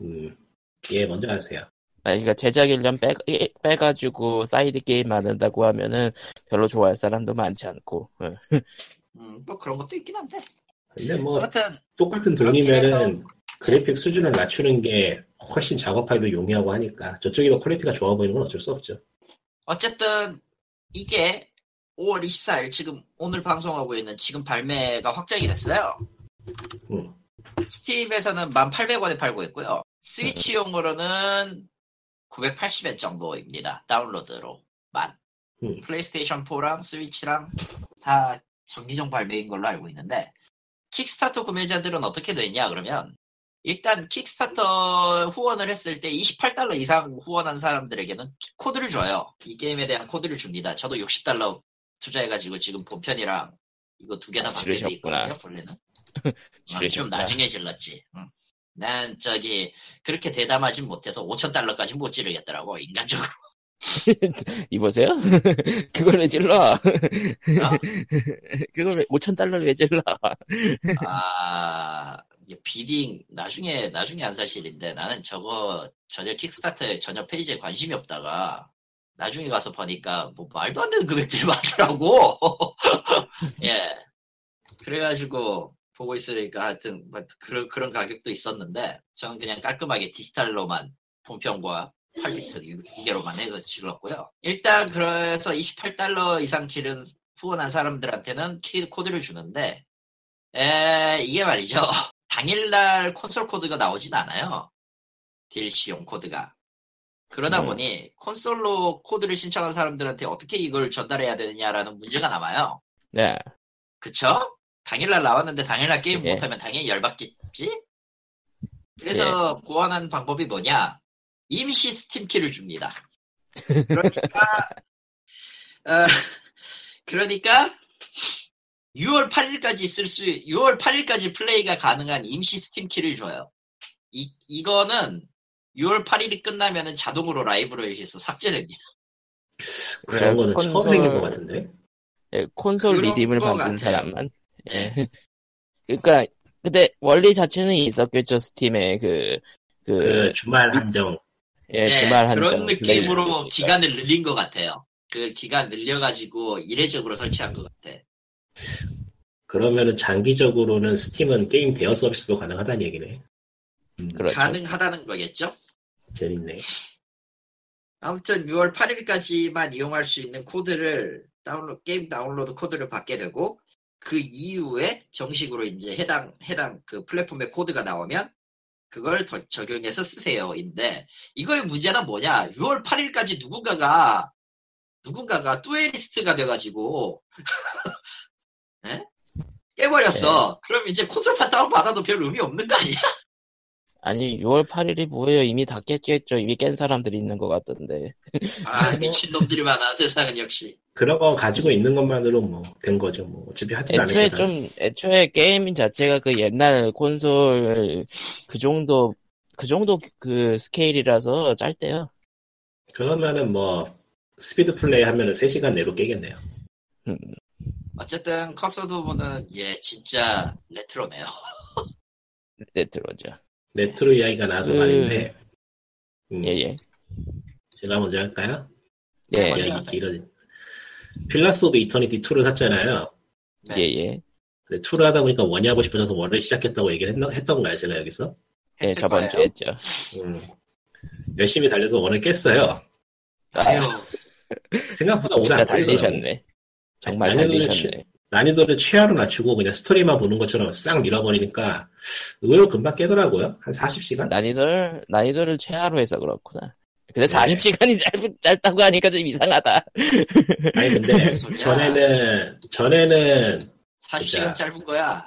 [SPEAKER 2] 음, 예 먼저 하세요
[SPEAKER 1] 아, 그러니까 제작 인력 빼, 빼가지고 사이드 게임 만든다고 하면은 별로 좋아할 사람도 많지 않고. 어.
[SPEAKER 3] 음, 뭐 그런 것도 있긴 한데.
[SPEAKER 2] 근데 뭐 똑같은 돈이면은 그래픽 수준을 낮추는 게 훨씬 작업하기도 용이하고 하니까 저쪽이 더 quality가 좋아 보이는 건 어쩔 수 없죠.
[SPEAKER 3] 어쨌든 이게 5월 24일 지금 오늘 방송하고 있는 지금 발매가 확정이 됐어요.
[SPEAKER 2] 음.
[SPEAKER 3] 스팀에서는 1,800원에 팔고 있고요. 스위치용으로는 980엔 정도입니다. 다운로드로 만.
[SPEAKER 2] 음.
[SPEAKER 3] 플레이스테이션 4랑 스위치랑 다 전기종 발매인 걸로 알고 있는데 킥스타터 구매자들은 어떻게 되냐 그러면 일단 킥스타터 후원을 했을 때 28달러 이상 후원한 사람들에게는 코드를 줘요. 이 게임에 대한 코드를 줍니다. 저도 60달러 투자해가지고 지금 본편이랑 이거 두 개나
[SPEAKER 1] 아,
[SPEAKER 3] 받게 돼
[SPEAKER 1] 지르셨구나.
[SPEAKER 3] 있거든요. 본래는. 아, 좀. 나중에 질렀지. 응. 난 저기 그렇게 대담하진 못해서 5천 달러까지 못 지르겠더라고 인간적으로.
[SPEAKER 1] 이보세요? 그걸 왜 질러? 그걸 왜, 5천 달러를 왜 질러?
[SPEAKER 3] 아 bidding 나중에 나중에 한 사실인데 나는 저거 전혀 킥스타터에 전혀 페이지에 관심이 없다가 나중에 가서 보니까 뭐 말도 안 되는 금액들이 많더라고. 예. 그래가지고 보고 있으니까 하여튼 뭐 그런 그런 가격도 있었는데 저는 그냥 깔끔하게 디지털로만 본편과 8비트 두 개로만 해서 질렀고요. 일단 그래서 28달러 이상 지른 후원한 사람들한테는 키 코드를 주는데 에, 이게 말이죠. 당일날 콘솔 코드가 나오진 않아요. DLC용 코드가. 그러다
[SPEAKER 1] 음.
[SPEAKER 3] 보니 콘솔로 코드를 신청한 사람들한테 어떻게 이걸 전달해야 되느냐라는 문제가 남아요.
[SPEAKER 1] 네.
[SPEAKER 3] 그쵸? 당일날 나왔는데 당일날 게임
[SPEAKER 1] 예.
[SPEAKER 3] 못하면 당연히 열받겠지? 그래서 보완한 방법이 뭐냐? 임시 스팀키를 줍니다. 그러니까, 어, 그러니까, 6월 8일까지 쓸 수, 6월 8일까지 플레이가 가능한 임시 스팀 키를 줘요. 이, 이거는 6월 8일이 끝나면은 자동으로 라이브러리에서 삭제됩니다.
[SPEAKER 2] 그런 거는
[SPEAKER 1] 콘솔-
[SPEAKER 2] 처음 생긴 것 같은데.
[SPEAKER 1] 예, 콘솔
[SPEAKER 3] 거
[SPEAKER 1] 만든. 사람만. 예. 그러니까 근데 원리 자체는 있었겠죠 스팀에 그, 그,
[SPEAKER 2] 그 주말 한정.
[SPEAKER 1] 예,
[SPEAKER 3] 네,
[SPEAKER 1] 주말 한정.
[SPEAKER 3] 그런 느낌으로. 기간을 늘린 것 같아요. 그 기간 늘려가지고 이례적으로 설치한 것 같아.
[SPEAKER 2] 그러면은 장기적으로는 스팀은 게임 대여 서비스도 가능하다는 얘기네. 음,
[SPEAKER 1] 그렇죠.
[SPEAKER 3] 가능하다는 거겠죠?
[SPEAKER 2] 재밌네.
[SPEAKER 3] 아무튼 6월 8일까지만 이용할 수 있는 코드를 다운로드 게임 다운로드 코드를 받게 되고 그 이후에 정식으로 이제 해당 해당 그 플랫폼의 코드가 나오면 그걸 더 적용해서 쓰세요인데 이거의 문제는 뭐냐 6월 8일까지 누군가가 누군가가 뚜에리스트가 돼가지고 에? 깨버렸어 그럼 이제 콘솔판 다운 받아도 별 의미 없는 거 아니야?
[SPEAKER 1] 아니 6월 8일이 뭐예요? 이미 다 깼겠죠. 이미 깬 사람들이 있는 것 같던데.
[SPEAKER 3] 아 미친 놈들이 많아 세상은 역시
[SPEAKER 2] 그런 거 가지고 있는 것만으로 뭐 된 거죠. 뭐 어차피 하진 않을
[SPEAKER 1] 애초에. 좀 애초에 게임 자체가 그 옛날 콘솔 그 정도 그 정도 그 스케일이라서 짧대요.
[SPEAKER 2] 그러면은 뭐 스피드 플레이 하면은 3시간 내로 깨겠네요.
[SPEAKER 3] 어쨌든 커스 오브 더 문은 예 진짜 레트로네요.
[SPEAKER 1] 네 들어오죠.
[SPEAKER 2] 레트로 이야기가 나와서
[SPEAKER 1] 그-
[SPEAKER 2] 말인데 음,
[SPEAKER 1] 예 예.
[SPEAKER 2] 제가 먼저 할까요?
[SPEAKER 1] 예, 예.
[SPEAKER 3] 하세요.
[SPEAKER 2] 이번 필라스 오브 이터니티 2를 샀잖아요.
[SPEAKER 3] 네.
[SPEAKER 1] 예 예.
[SPEAKER 2] 근데 2를 하다 보니까 one이 하고 싶어져서 one을 시작했다고 얘기를 했, 했던가요, 제가 여기서?
[SPEAKER 1] 예,
[SPEAKER 3] 했을
[SPEAKER 1] 저번. 주에 했죠.
[SPEAKER 2] 음. 열심히 달려서 원을 깼어요.
[SPEAKER 3] 아유
[SPEAKER 2] 생각보다 오래
[SPEAKER 1] 진짜. 달리셨네. 정말
[SPEAKER 2] 난이도를
[SPEAKER 1] 달리셨네.
[SPEAKER 2] 난이도를 최하로 낮추고 그냥 스토리만 보는 것처럼 싹 밀어버리니까 의외로 금방 깨더라고요. 한 40시간?
[SPEAKER 1] 난이도를 난이도를 최하로 해서 그렇구나. 근데
[SPEAKER 2] 네.
[SPEAKER 1] 40시간이 짧, 짧다고 하니까 좀 이상하다.
[SPEAKER 2] 아니 근데. 전에는 전에는
[SPEAKER 3] 40시간
[SPEAKER 2] 진짜.
[SPEAKER 3] 짧은 거야.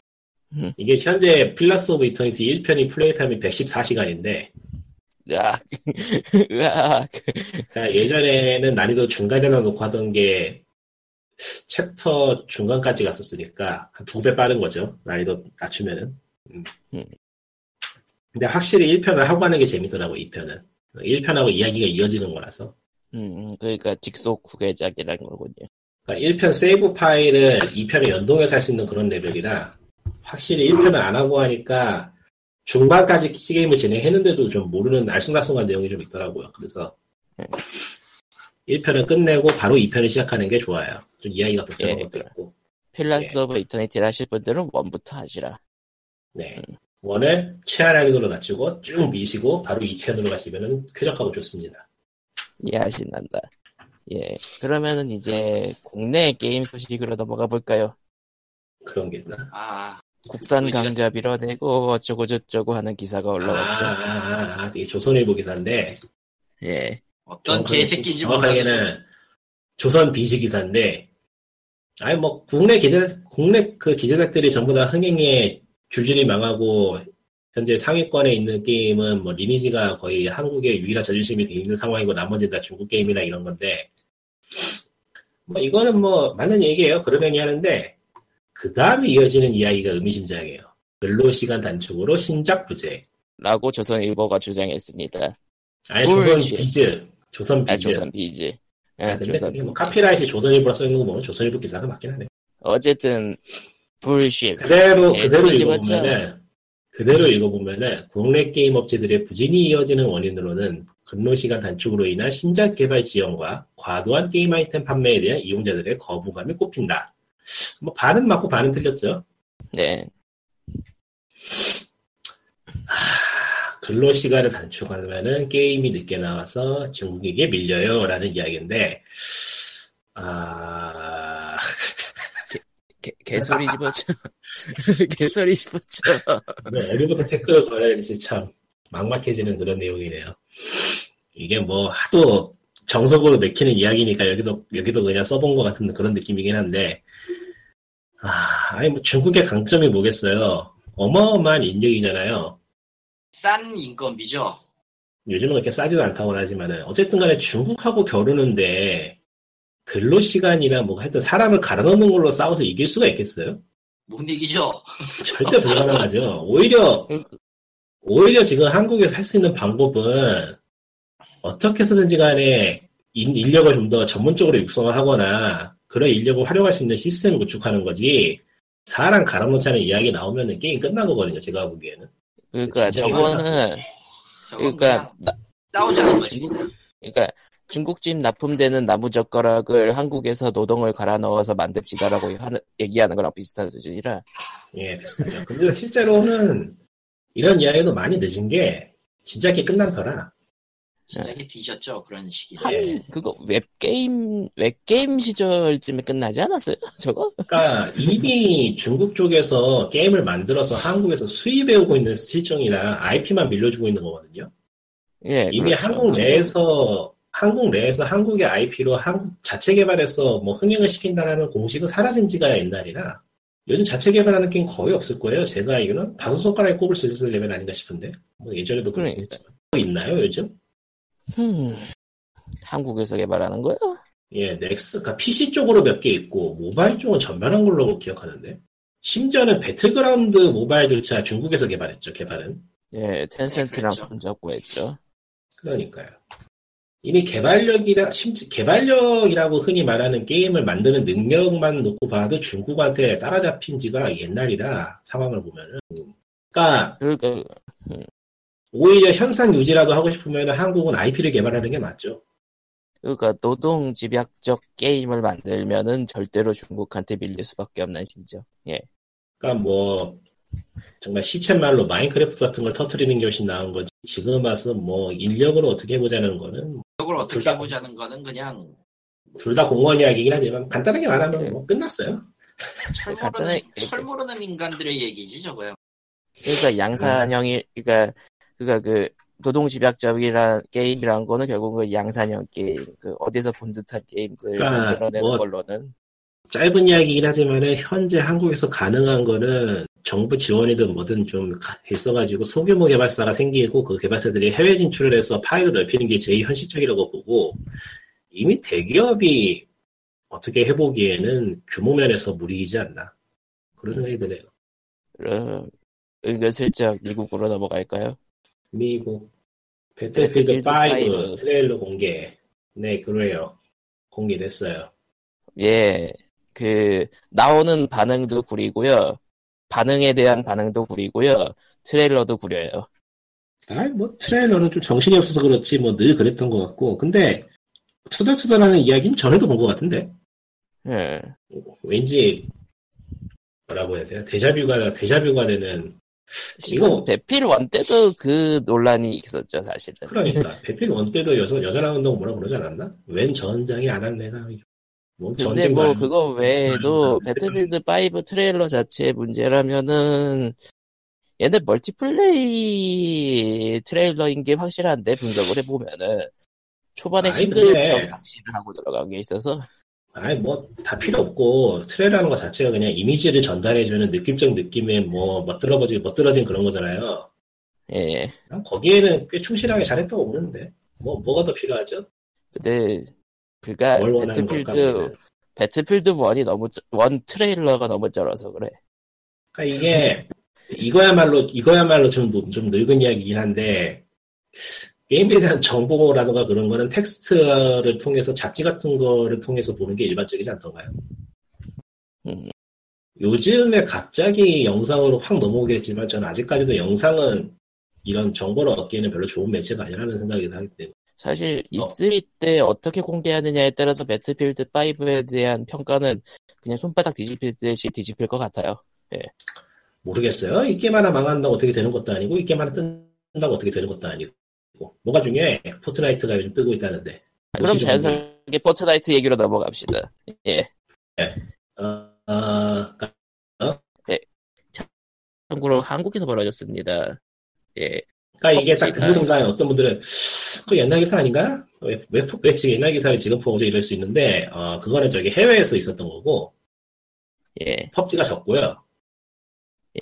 [SPEAKER 2] 이게 현재 필라스 오브 이터니티 1편이 플레이 타임이 114시간인데
[SPEAKER 1] 으악. 으악.
[SPEAKER 2] 그러니까 예전에는 난이도 중간에나 놓고 하던 게 챕터 중간까지 갔었으니까 한 두 배 빠른 거죠. 난이도 낮추면은. 음.
[SPEAKER 1] 음.
[SPEAKER 2] 근데 확실히 1편을 하고 하는 게 재밌더라고, 2편은. 1편하고 이야기가 이어지는 거라서.
[SPEAKER 1] 음, 그러니까 직속 후계작이라는 거군요.
[SPEAKER 2] 그러니까 1편 세이브 파일을 2편에 연동해서 할 수 있는 그런 레벨이라 확실히 1편을 안 하고 하니까 중반까지 게임을 진행했는데도 좀 모르는 알쏭달쏭한 내용이 좀 있더라고요. 그래서
[SPEAKER 1] 네.
[SPEAKER 2] 1편을 끝내고 바로 2편을 시작하는 게 좋아요. 좀 이야기가 복잡한
[SPEAKER 1] 예,
[SPEAKER 2] 것도 있고.
[SPEAKER 1] 필라스 오브 이터니티를 하실 분들은 one부터 하시라.
[SPEAKER 2] 네. one을 최하난이도로 낮추고 쭉 미시고 바로 2편으로 가시면은 쾌적하고 좋습니다.
[SPEAKER 1] 이해하신단다. 예. 그러면은 이제 국내 게임 소식으로 넘어가 볼까요?
[SPEAKER 2] 그런 게 있나?
[SPEAKER 3] 아
[SPEAKER 1] 국산 강좌 밀어내고 어쩌고저쩌고 하는 기사가
[SPEAKER 2] 아,
[SPEAKER 1] 올라왔죠.
[SPEAKER 2] 아, 아, 아, 이게 조선일보 기사인데
[SPEAKER 1] 예.
[SPEAKER 3] 어떤 개새끼인지
[SPEAKER 2] 정확하게는 조선 비시 기사인데, 아니 뭐 국내 기자 국내 그 기자들이 전부 다 흥행에 줄줄이 망하고 현재 상위권에 있는 게임은 뭐 리니지가 거의 한국의 유일한 자존심이 돼 있는 상황이고 나머지 다 중국 게임이나 이런 건데, 뭐 이거는 뭐 맞는 얘기예요. 그러려니 하는데 그 다음에 이어지는 이야기가 의미심장해요. 근로 시간 단축으로 신작 부재.
[SPEAKER 1] 라고 조선일보가 주장했습니다.
[SPEAKER 2] 아니
[SPEAKER 1] 뭘
[SPEAKER 2] 조선
[SPEAKER 1] 지-
[SPEAKER 2] 비즈, 조선
[SPEAKER 1] 아,
[SPEAKER 2] 비즈.
[SPEAKER 1] 조선 비즈. 아,
[SPEAKER 2] 아,
[SPEAKER 1] 조선
[SPEAKER 2] 그게 뭐
[SPEAKER 1] 비즈.
[SPEAKER 2] 카피라이트 조선일보라 써있는 거 보면 조선일보 기사가 맞긴 하네.
[SPEAKER 1] 어쨌든 불신.
[SPEAKER 2] 그대로
[SPEAKER 1] 제
[SPEAKER 2] 그대로. 읽어보면은 그대로 읽어보면은 국내 게임 업체들의 부진이 이어지는 원인으로는 근로 시간 단축으로 인한 신작 개발 지연과 과도한 게임 아이템 판매에 대한 이용자들의 거부감이 꼽힌다. 뭐 반은 맞고 반은 틀렸죠.
[SPEAKER 1] 네.
[SPEAKER 2] 근로 시간을 단축하면은 게임이 늦게 나와서 중국에게 밀려요 라는 이야기인데 아
[SPEAKER 1] 개, 개소리 집었죠. 개소리 집었죠.
[SPEAKER 2] 네, 어디부터 태클을 걸어야 될지 참 막막해지는 그런 내용이네요. 이게 뭐 하도 정석으로 맥히는 이야기니까 여기도 여기도 그냥 써본 것 같은 그런 느낌이긴 한데 아 아니 뭐 중국의 강점이 뭐겠어요? 어마어마한 인력이잖아요.
[SPEAKER 3] 싼 인건비죠.
[SPEAKER 2] 요즘은 그렇게 싸지도 않다고 하지만은 어쨌든 간에 중국하고 겨루는데 근로 시간이나 뭐 하여튼 사람을 갈아넣는 걸로 싸워서 이길 수가 있겠어요?
[SPEAKER 3] 못 이기죠.
[SPEAKER 2] 절대 불가능하죠. 오히려 오히려 지금 한국에서 할 수 있는 방법은 어떻게 해서든지 간에 인- 인력을 좀 더 전문적으로 육성을 하거나 그런 인력을 활용할 수 있는 시스템을 구축하는 거지 사람 갈아놓자는 이야기 나오면은 게임 끝난 거거든요 제가 보기에는
[SPEAKER 1] 그러니까 저거는 그러니까 나,
[SPEAKER 3] 싸우자는 거지.
[SPEAKER 1] 중국 그러니까 중국집 납품되는 나무 젓가락을 한국에서 노동을 갈아 넣어서 만듭시다라고 하는 얘기하는 거랑 비슷한 수준이라.
[SPEAKER 2] 예 비슷하죠. 근데 실제로는 이런 이야기도 많이 늦은 게 진짜 게 끝난더라
[SPEAKER 3] 진짜 게 뒤졌죠 그런 시기에.
[SPEAKER 1] 한
[SPEAKER 2] 예.
[SPEAKER 1] 그거 웹 게임 웹 게임 시절쯤에 끝나지 않았어요? 저거?
[SPEAKER 2] 그러니까 이미 중국 쪽에서 게임을 만들어서 한국에서 수입해오고 있는 실정이라 IP만 밀려주고 있는 거거든요.
[SPEAKER 1] 예,
[SPEAKER 2] 이미
[SPEAKER 1] 그렇죠.
[SPEAKER 2] 한국 내에서 한국 내에서 한국의 IP로 한국 자체 개발해서 뭐 흥행을 시킨다는 공식은 사라진 지가 옛날이라 요즘 자체 개발하는 게임 거의 없을 거예요. 제가 알기로는 다섯 손가락에 꼽을 수 있을 레벨 아닌가 싶은데 뭐 예전에도
[SPEAKER 1] 그러니까.
[SPEAKER 2] 그랬겠지만 뭐 있나요 요즘?
[SPEAKER 1] 음, 한국에서 개발하는 거요?
[SPEAKER 2] 예, 넥슨, 그러니까 PC 쪽으로 몇 개 있고 모바일 쪽은 전멸한 걸로 기억하는데 심지어는 배틀그라운드 모바일조차 중국에서 개발했죠. 개발은
[SPEAKER 1] 예, 텐센트랑
[SPEAKER 3] 그렇죠.
[SPEAKER 1] 손잡고 했죠.
[SPEAKER 2] 그러니까요. 이미 개발력이라 심지 개발력이라고 흔히 말하는 게임을 만드는 능력만 놓고 봐도 중국한테 따라잡힌 지가 옛날이라 상황을 보면은 그러니까
[SPEAKER 1] 그러니까
[SPEAKER 2] 오히려 현상 유지라도 하고 싶으면 한국은 IP를 개발하는 게 맞죠.
[SPEAKER 1] 그러니까 노동 집약적 게임을 만들면은 절대로 중국한테 밀릴 수밖에 없는 심정. 예.
[SPEAKER 2] 그러니까 뭐 정말 시쳇말로 마인크래프트 같은 걸 터트리는 것이 나은 거지 지금 와서 뭐 인력으로 어떻게 해보자는 거는
[SPEAKER 3] 이걸 어떻게
[SPEAKER 2] 둘 다-
[SPEAKER 3] 해보자는 거는 그냥
[SPEAKER 2] 둘 다 공무원 이야기긴 하지만 간단하게 말하면
[SPEAKER 1] 네.
[SPEAKER 2] 뭐 끝났어요.
[SPEAKER 3] 철
[SPEAKER 1] 간단하게
[SPEAKER 3] 모르는, 철 모르는 인간들의 얘기지 저거야.
[SPEAKER 1] 그러니까 양산형이 그러니까 그러니까 그 노동 집약적이란 게임이란 거는 결국 그 양산형 게임, 그 어디서 본 듯한 게임들
[SPEAKER 2] 그러니까
[SPEAKER 1] 만들어내는
[SPEAKER 2] 뭐-
[SPEAKER 1] 걸로는
[SPEAKER 2] 짧은 이야기긴 하지만은 현재 한국에서 가능한 거는 정부 지원이든 뭐든 좀 가- 있어가지고 소규모 개발사가 생기고 그 개발사들이 해외 진출을 해서 파일을 넓히는 게 제일 현실적이라고 보고 이미 대기업이 어떻게 해보기에는 규모 면에서 무리이지 않나 그런 생각이 드네요.
[SPEAKER 1] 그럼 은근슬쩍 미국으로 넘어갈까요?
[SPEAKER 2] 미국 배틀필드
[SPEAKER 1] 배틀필드
[SPEAKER 2] 5
[SPEAKER 1] 5.
[SPEAKER 2] 트레일러 공개 네 그래요 공개됐어요.
[SPEAKER 1] 예, 그 나오는 반응도 구리고요. 반응에 대한 반응도 구리고요. 트레일러도 구려요.
[SPEAKER 2] 아이, 뭐, 트레일러는 좀 정신이 없어서 그렇지, 뭐, 늘 그랬던 것 같고. 근데, 투덜투덜하는 이야기는 전에도 본 것 같은데?
[SPEAKER 1] 예.
[SPEAKER 2] 왠지, 뭐라고 해야 되나? 데자뷰가, 데자뷰가 되는,
[SPEAKER 1] 지금 배필 원 때도 그 논란이 있었죠, 사실은.
[SPEAKER 2] 그러니까, 배필 원 때도 여자, 여자 나온다고 뭐라고 그러지 않았나? 웬 전장에 아낙네가, 뭐,
[SPEAKER 1] 근데 뭐
[SPEAKER 2] 말-
[SPEAKER 1] 그거 외에도
[SPEAKER 2] 음,
[SPEAKER 1] 배틀필드 5 트레일러 자체의 문제라면은 얘네 멀티플레이 트레일러인 게 확실한데 분석을 해보면은 초반에 싱글처럼 낚시를 하고 들어간 게 있어서
[SPEAKER 2] 아이, 뭐, 다 필요 없고, 트레일러라는 것 자체가 그냥 이미지를 전달해주는 느낌적 느낌의 뭐, 멋들어진, 멋들어진 그런 거잖아요.
[SPEAKER 1] 예
[SPEAKER 2] 난 거기에는 꽤 충실하게 잘했다고 보는데. 뭐, 뭐가 더 필요하죠?
[SPEAKER 1] 근데 그니까? 배틀필드. 배틀필드 1이 너무 쩌- 원 트레일러가 너무 쩔어서 그래
[SPEAKER 2] 그러니까 이게 이거야말로 이거야말로 좀, 노- 좀 늙은 이야기긴 한데 게임에 대한 정보라든가 그런 거는 텍스트를 통해서 잡지 같은 거를 통해서 보는 게 일반적이지 않던가요?
[SPEAKER 1] 음,
[SPEAKER 2] 요즘에 갑자기 영상으로 확 넘어오게 했지만 저는 아직까지도 영상은 이런 정보를 얻기에는 별로 좋은 매체가 아니라는 생각이 하기 때문에.
[SPEAKER 1] 사실 E3 때 어떻게 공개하느냐에 따라서 배틀필드 5에 대한 평가는 그냥 손바닥 뒤집힐 듯이 뒤집힐 것 같아요.
[SPEAKER 2] 모르겠어요. 이 게임 하나 망한다고 어떻게 되는 것도 아니고 이 게임 하나 뜬다고 어떻게 되는 것도 아니고 뭐가 중요해? 포트나이트가 요즘 뜨고 있다는데
[SPEAKER 1] 그럼 자연스럽게 포트나이트 얘기로 넘어갑시다. 예.
[SPEAKER 2] 어, 어,
[SPEAKER 1] 참고로 한국에서 벌어졌습니다. 예.
[SPEAKER 2] 그러니까 이게 딱 듣는 순간 어떤 분들은 그 옛날 기사 아닌가? 왜, 왜, 포- 왜 지금 옛날 기사를 지금 보고 이럴 수 있는데 어, 그거는 저기 해외에서 있었던 거고
[SPEAKER 1] 예.
[SPEAKER 2] 펍지가 졌고요.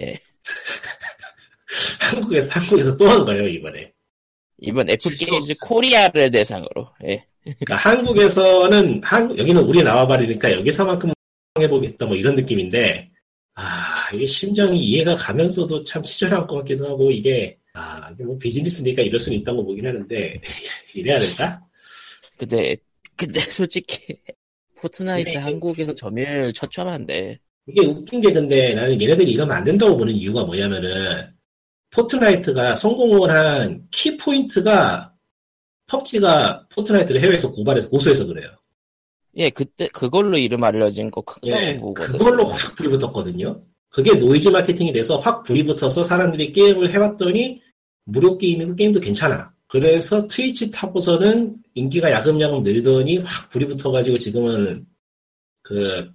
[SPEAKER 1] 예.
[SPEAKER 2] 한국에서 한국에서 또 한 거예요 이번에.
[SPEAKER 1] 이번
[SPEAKER 3] 질수
[SPEAKER 1] 에픽게임즈. 코리아를 대상으로. 예.
[SPEAKER 2] 그러니까 한국에서는 한 여기는 우리 나와바리니까 여기서만큼 해보겠다 뭐 이런 느낌인데 아 이게 심정이 이해가 가면서도 참 치졸한 것 같기도 하고 이게 아, 이게 뭐 비즈니스니까 이럴 수는 있다고 보긴 하는데, 이래야 될까?
[SPEAKER 1] 근데 근데 솔직히 포트나이트
[SPEAKER 2] 네.
[SPEAKER 1] 한국에서 점유율 처참한데
[SPEAKER 2] 이게 웃긴 게 근데 나는 얘네들이 이러면 안 된다고 보는 이유가 뭐냐면은, 포트나이트가 성공을 한 키포인트가 펍지가 포트나이트를 해외에서 고발해서 고소해서 그래요.
[SPEAKER 1] 예 그때 그걸로 이름 알려진 거 크다고
[SPEAKER 2] 예,
[SPEAKER 1] 보거든.
[SPEAKER 2] 그걸로 확 불이 붙었거든요. 그게 노이즈 마케팅이 돼서 확 불이 붙어서 사람들이 게임을 해봤더니 무료 게임이고 게임도 괜찮아. 그래서 트위치 타고서는 인기가 야금야금 늘더니 확 불이 붙어가지고 지금은 그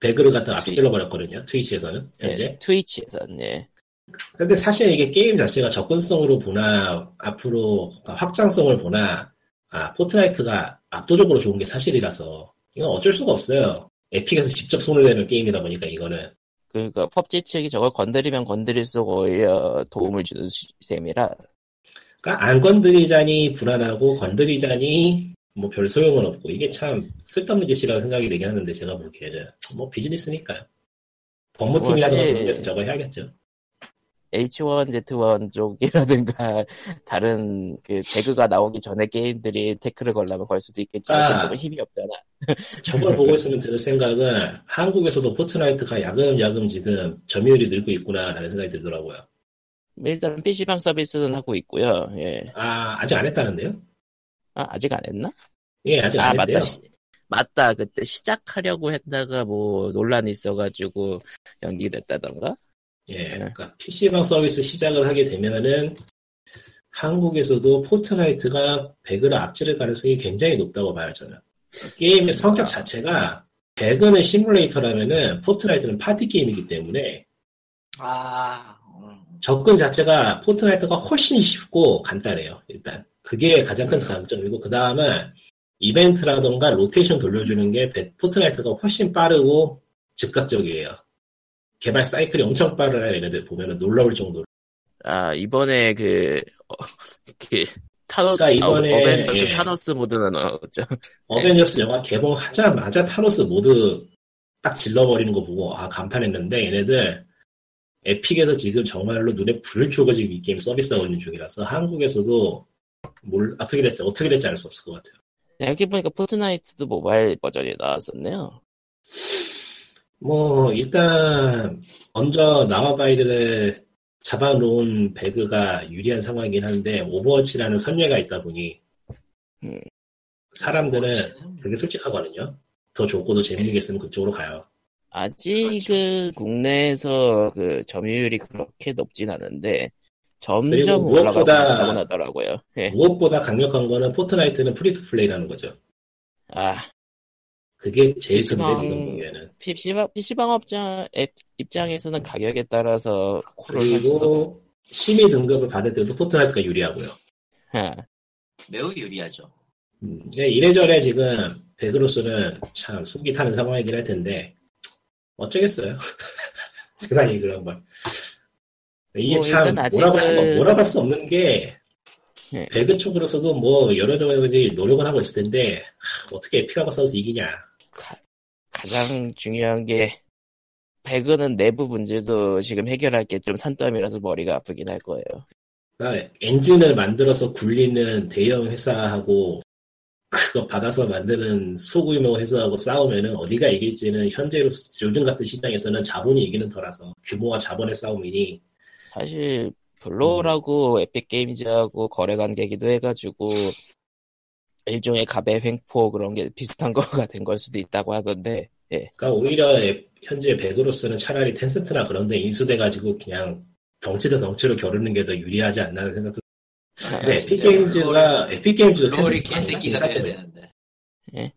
[SPEAKER 2] 배그를 갖다
[SPEAKER 1] 트위-
[SPEAKER 2] 앞질러 버렸거든요. 트위치에서는 현재.
[SPEAKER 1] 예, 트위치에서는 예.
[SPEAKER 2] 근데 사실 이게 게임 자체가 접근성으로 보나 앞으로 확장성을 보나 아 포트나이트가 압도적으로 좋은 게 사실이라서 이건 어쩔 수가 없어요. 에픽에서 직접 손을 대는 게임이다 보니까 이거는
[SPEAKER 1] 그러니까 펍지 측이 저걸 건드리면 건드릴수록 오히려 도움을 주는 시- 셈이라
[SPEAKER 2] 그러니까 안 건드리자니 불안하고 건드리자니 뭐 별 소용은 없고 이게 참 쓸데없는 짓이라고 생각이 되긴 하는데 제가 보기에는 뭐 비즈니스니까요. 법무팀이라든가
[SPEAKER 1] 사실-
[SPEAKER 2] 그런 데서 저거 해야겠죠.
[SPEAKER 1] H1Z1 쪽이라든가 다른 그 배그가 나오기 전에 게임들이 태클을 걸려면 걸 수도 있겠지만
[SPEAKER 2] 아.
[SPEAKER 1] 그쪽은 힘이 없잖아.
[SPEAKER 2] 저걸 보고 있으면 드는 생각은 한국에서도 포트나이트가 야금야금 지금 점유율이 늘고 있구나라는 생각이 들더라고요.
[SPEAKER 1] 일단은 PC방 서비스는 하고 있고요. 예.
[SPEAKER 2] 아, 아직 안 했다는데요?
[SPEAKER 1] 아, 아직 안 했나?
[SPEAKER 2] 예, 아직
[SPEAKER 1] 아,
[SPEAKER 2] 안 했대요.
[SPEAKER 1] 맞다. 시- 맞다. 그때 시작하려고 했다가 뭐 논란이 있어가지고 연기됐다던가?
[SPEAKER 2] 예, 그러니까 PC방 서비스 시작을 하게 되면은 한국에서도 포트나이트가 배그를 앞지를 가능성이 굉장히 높다고 봐요, 저는. 게임의 성격 자체가 배그는 시뮬레이터라면은 포트나이트는 파티 게임이기 때문에
[SPEAKER 3] 아, 음.
[SPEAKER 2] 접근 자체가 포트나이트가 훨씬 쉽고 간단해요, 일단. 그게 가장 큰 장점이고, 그 다음은 이벤트라던가 로테이션 돌려주는 게 베- 포트나이트가 훨씬 빠르고 즉각적이에요. 개발 사이클이 엄청 빨라 얘네들 보면은 놀라울 정도로.
[SPEAKER 1] 아, 이번에 그, 어, 그, 타노,
[SPEAKER 2] 그러니까 이번에,
[SPEAKER 1] 어, 어벤져스
[SPEAKER 2] 예.
[SPEAKER 1] 타노스 모드는 어, 저,
[SPEAKER 2] 어벤져스 영화 개봉하자마자 타노스 모드 딱 질러버리는 거 보고 아 감탄했는데 얘네들 에픽에서 지금 정말로 눈에 불을 켜고 지금 이 게임 서비스하고 있는 중이라서 한국에서도 뭘 어떻게 됐지 어떻게 될지 알 수 없을 것 같아요.
[SPEAKER 1] 여기 보니까 포트나이트도 모바일 버전이 나왔었네요.
[SPEAKER 2] 뭐 일단 먼저 나와바리를 잡아놓은 배그가 유리한 상황이긴 한데 오버워치라는 선례가 있다 보니
[SPEAKER 1] 음.
[SPEAKER 2] 사람들은 되게 솔직하거든요. 더 좋고 더 재밌는 게 있으면 그쪽으로 가요.
[SPEAKER 1] 아직은 국내에서 그 점유율이 그렇게 높진 않은데, 점점
[SPEAKER 2] 무엇보다-
[SPEAKER 1] 하더라고요. 예.
[SPEAKER 2] 무엇보다 강력한 거는 포트나이트는 free to play라는 거죠.
[SPEAKER 1] 아,
[SPEAKER 2] 그게 제일
[SPEAKER 1] PC방
[SPEAKER 2] 큰데 지금 보기에는.
[SPEAKER 1] PC방, PC방 업자 앱 입장에서는 가격에 따라서 콜을 할 수도.
[SPEAKER 2] 그리고 심의 등급을 받을 때도 포트나이트가 유리하고요.
[SPEAKER 1] 아,
[SPEAKER 3] 매우 유리하죠.
[SPEAKER 2] 음, 네, 이래저래 지금 배그로서는 참 속이 타는 상황이긴 할 텐데 어쩌겠어요. 세상이 그런 걸. 이게 뭐참
[SPEAKER 1] 일단
[SPEAKER 2] 뭐라고 할 수,
[SPEAKER 1] 아직은-
[SPEAKER 2] 뭐라고 할수 없는 게
[SPEAKER 1] 예.
[SPEAKER 2] 배그 쪽으로서도 뭐 여러 가지 노력은 하고 있을 텐데 하, 어떻게 에픽하고 싸워서 이기냐.
[SPEAKER 1] 가, 가장 중요한 게, 배그는 내부 문제도 지금 해결할 게 좀 산더미라서 머리가 아프긴 할 거예요.
[SPEAKER 2] 그러니까 엔진을 만들어서 굴리는 대형 회사하고 그거 받아서 만드는 소규모 회사하고 싸우면은 어디가 이길지는 현재로 요즘 같은 시장에서는 자본이 이기는 터라서 규모와 자본의 싸움이니
[SPEAKER 1] 사실 블로우라고 에픽 게임즈하고 거래 관계기도 해가지고 일종의 갑의 횡포 그런 게 비슷한 거가 된 걸 수도 있다고 하던데 예.
[SPEAKER 2] 그러니까 오히려 에- 현재 배그로서는 차라리 텐센트나 그런 데 인수돼가지고 그냥 덩치 대 덩치로 겨루는 게 더 유리하지 않나는 생각도
[SPEAKER 1] 아,
[SPEAKER 2] 네,
[SPEAKER 3] 이제
[SPEAKER 2] 에픽 게임즈가 에픽 게임즈도
[SPEAKER 3] 블로리
[SPEAKER 2] 텐센트 아닌가?
[SPEAKER 3] 개새끼가 돼야. 되는데.
[SPEAKER 1] 예.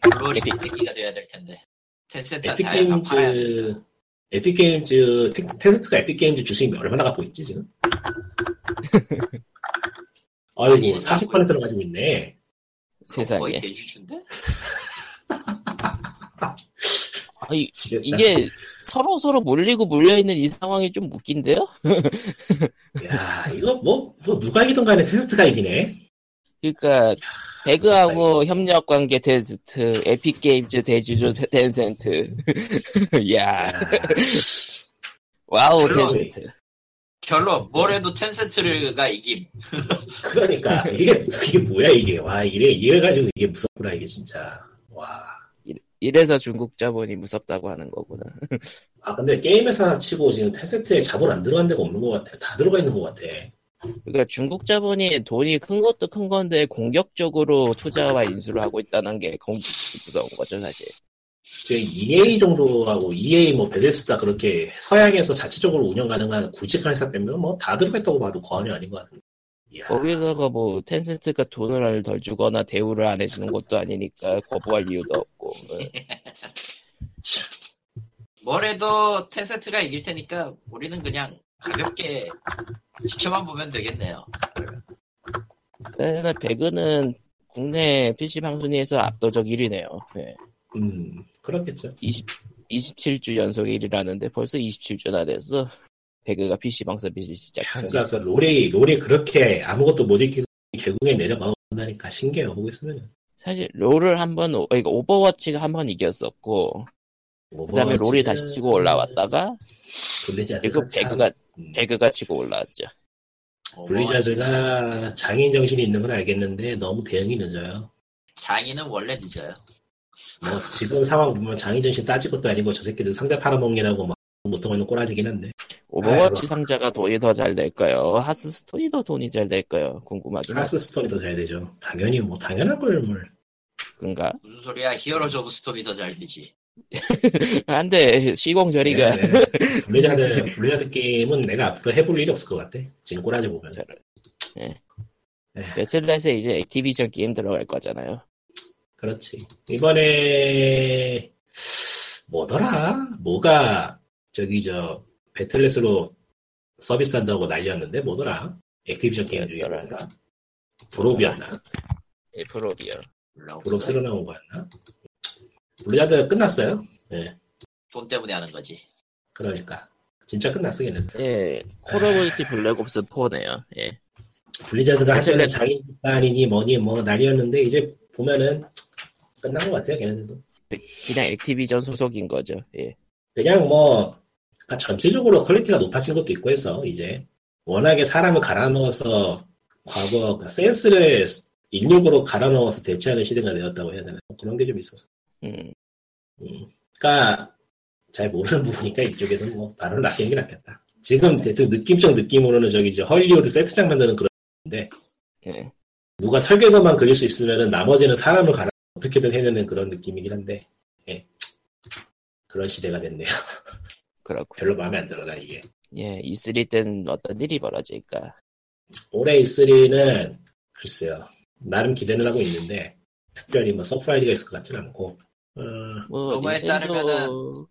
[SPEAKER 3] 블로리
[SPEAKER 1] 에픽-
[SPEAKER 3] 개새끼가 돼야 될 텐데. 텐센트한테 아예 다 팔아야 된다.
[SPEAKER 2] 에픽게임즈 텐- 텐센트가 에픽게임즈 주식이 얼마나 갖고 있지 지금? 아이고
[SPEAKER 3] 아니,
[SPEAKER 2] 40%를 가지고 있네.
[SPEAKER 1] 세상에
[SPEAKER 3] 거의 대주주인데?
[SPEAKER 1] 아니,
[SPEAKER 2] 지겠다.
[SPEAKER 1] 이게 서로 서로 몰리고 몰려 있는 이 상황이 좀 웃긴데요?
[SPEAKER 2] 야 이거 뭐, 뭐 누가 이기든 간에 텐센트가 이기네.
[SPEAKER 1] 그러니까 배그하고 협력 관계 텐센트, 에픽 게임즈 대주주 텐센트. 야,
[SPEAKER 2] 야,
[SPEAKER 1] 와우
[SPEAKER 2] 물론.
[SPEAKER 1] 텐센트.
[SPEAKER 3] 결론 뭘 해도 텐센트가 이김.
[SPEAKER 2] 그러니까 이게 이게 뭐야 이게 와 이래 이래 가지고 이게 무섭구나 이게 진짜 와.
[SPEAKER 1] 이래서 중국 자본이 무섭다고 하는 거구나.
[SPEAKER 2] 아 근데 게임 회사 치고 지금 텐센트에 자본 안 들어간 데가 없는 것 같아. 다 들어가 있는 것 같아.
[SPEAKER 1] 그러니까 중국 자본이 돈이 큰 것도 큰 건데 공격적으로 투자와 인수를 하고 있다는 게 공- 무서운 거죠 사실.
[SPEAKER 2] 제 EA 정도하고 EA 뭐 베데스다 그렇게 서양에서 자체적으로 운영 가능한 굵직한 회사 빼면 뭐 다 들어갔다고 봐도 과언이 아닌 것 같은데. 이야,
[SPEAKER 1] 거기서가 뭐 텐센트가 돈을 덜 주거나 대우를 안 해주는 것도 아니니까 거부할 이유도 없고. 예.
[SPEAKER 3] 뭘 해도 텐센트가 이길 테니까 우리는 그냥 가볍게 지켜만 보면 되겠네요.
[SPEAKER 1] 그러나 배그는 국내 PC방 순위에서 압도적 1위네요. 예.
[SPEAKER 2] 음 그렇겠죠.
[SPEAKER 1] 20, 27주 연속 1위라는데 벌써 27주나 됐어. 배그가 PC방 서비스 시작한 지.
[SPEAKER 2] 그러니까 그 롤이 롤이 그렇게 아무것도 못 익히고 결국에 내려가다니까 신기해요 보고 있으면.
[SPEAKER 1] 사실 롤을 한 번 그러니까 오버워치가 한 번 이겼었고 그 다음에 롤이 다시 치고 올라왔다가 그리고
[SPEAKER 2] 참-
[SPEAKER 1] 배그가
[SPEAKER 2] 음,
[SPEAKER 1] 배그가 치고 올라왔죠.
[SPEAKER 2] 블리자드가 장인 정신이 있는 건 알겠는데 너무 대응이 늦어요.
[SPEAKER 3] 장인은 원래 늦어요.
[SPEAKER 2] 뭐 지금 상황 보면 장인 정신 따질 것도 아니고 저 새끼들 상대 팔아먹느라고 막 못하고 꼬라지긴 한데
[SPEAKER 1] 오버워치
[SPEAKER 2] 아이고.
[SPEAKER 1] 상자가 돈이 더 잘 될까요? 하스스톤이 더 돈이 잘 될까요? 궁금하긴.
[SPEAKER 2] 하스스톤이 더 잘 되죠. 당연히 뭐 당연한 걸 뭘.
[SPEAKER 1] 그런가?
[SPEAKER 3] 무슨 소리야? 히어로즈 오브 스톰이 더 잘 되지.
[SPEAKER 1] 안 돼 시공 저리가
[SPEAKER 2] 네, 네. 블리자드 블리자드 게임은 내가 앞으로 해볼 일이 없을 것 같아. 지금 꼬라지 보면. 네.
[SPEAKER 1] 며칠 내에 이제 액티비전 게임 들어갈 거잖아요.
[SPEAKER 2] 그렇지. 이번에 뭐더라? 뭐가 저기 저 배틀넷으로 서비스 한다고 난리였는데 뭐더라? 액티비전 게임 중에?
[SPEAKER 1] 뭐더라?
[SPEAKER 2] 블옵이었나?
[SPEAKER 1] 예, 블옵이요.
[SPEAKER 2] 블옵 새로 나온 거였나? 블리자드 끝났어요. 예.
[SPEAKER 3] 돈 때문에 하는 거지.
[SPEAKER 2] 그러니까 진짜 끝났어 걔는.
[SPEAKER 1] 예, 콜오브듀티 블랙옵스 4네요. 예.
[SPEAKER 2] 블리자드가 한전에
[SPEAKER 1] 배틀넷.
[SPEAKER 2] 장인 집단이니 뭐니 뭐 난리였는데 이제 보면은 끝난 것 같아요 걔네들도.
[SPEAKER 1] 그냥 액티비전 소속인 거죠. 예.
[SPEAKER 2] 그냥 뭐 그러니까 전체적으로 퀄리티가 높아진 것도 있고 해서 이제 워낙에 사람을 갈아 넣어서 과거 그러니까 센스를 인력으로 갈아 넣어서 대체하는 시대가 되었다고 해야 되나 뭐 그런 게 좀 있어서
[SPEAKER 1] 음,
[SPEAKER 2] 음. 그러니까 잘 모르는 부분이니까 이쪽에서 뭐 바로 낚이는 게 낫겠다 지금 대충 느낌적 느낌으로는 저기 이제 헐리우드 세트장 만드는 그런데
[SPEAKER 1] 예.
[SPEAKER 2] 누가 설계도만 그릴 수 있으면은 나머지는 사람을 갈아 어떻게든 해내는 그런 느낌이긴 한데 예. 그런 시대가 됐네요
[SPEAKER 1] 그렇고.
[SPEAKER 2] 별로 마음에 안 들어 나 이게
[SPEAKER 1] 예, E3 땐 어떤 일이 벌어질까?
[SPEAKER 2] 올해 E3는 글쎄요 나름 기대는 하고 있는데 특별히 뭐 surprise가 있을 것 같지는 않고 어,
[SPEAKER 1] 뭐,
[SPEAKER 3] 루머에
[SPEAKER 1] 닌텐도,
[SPEAKER 3] 따르면은-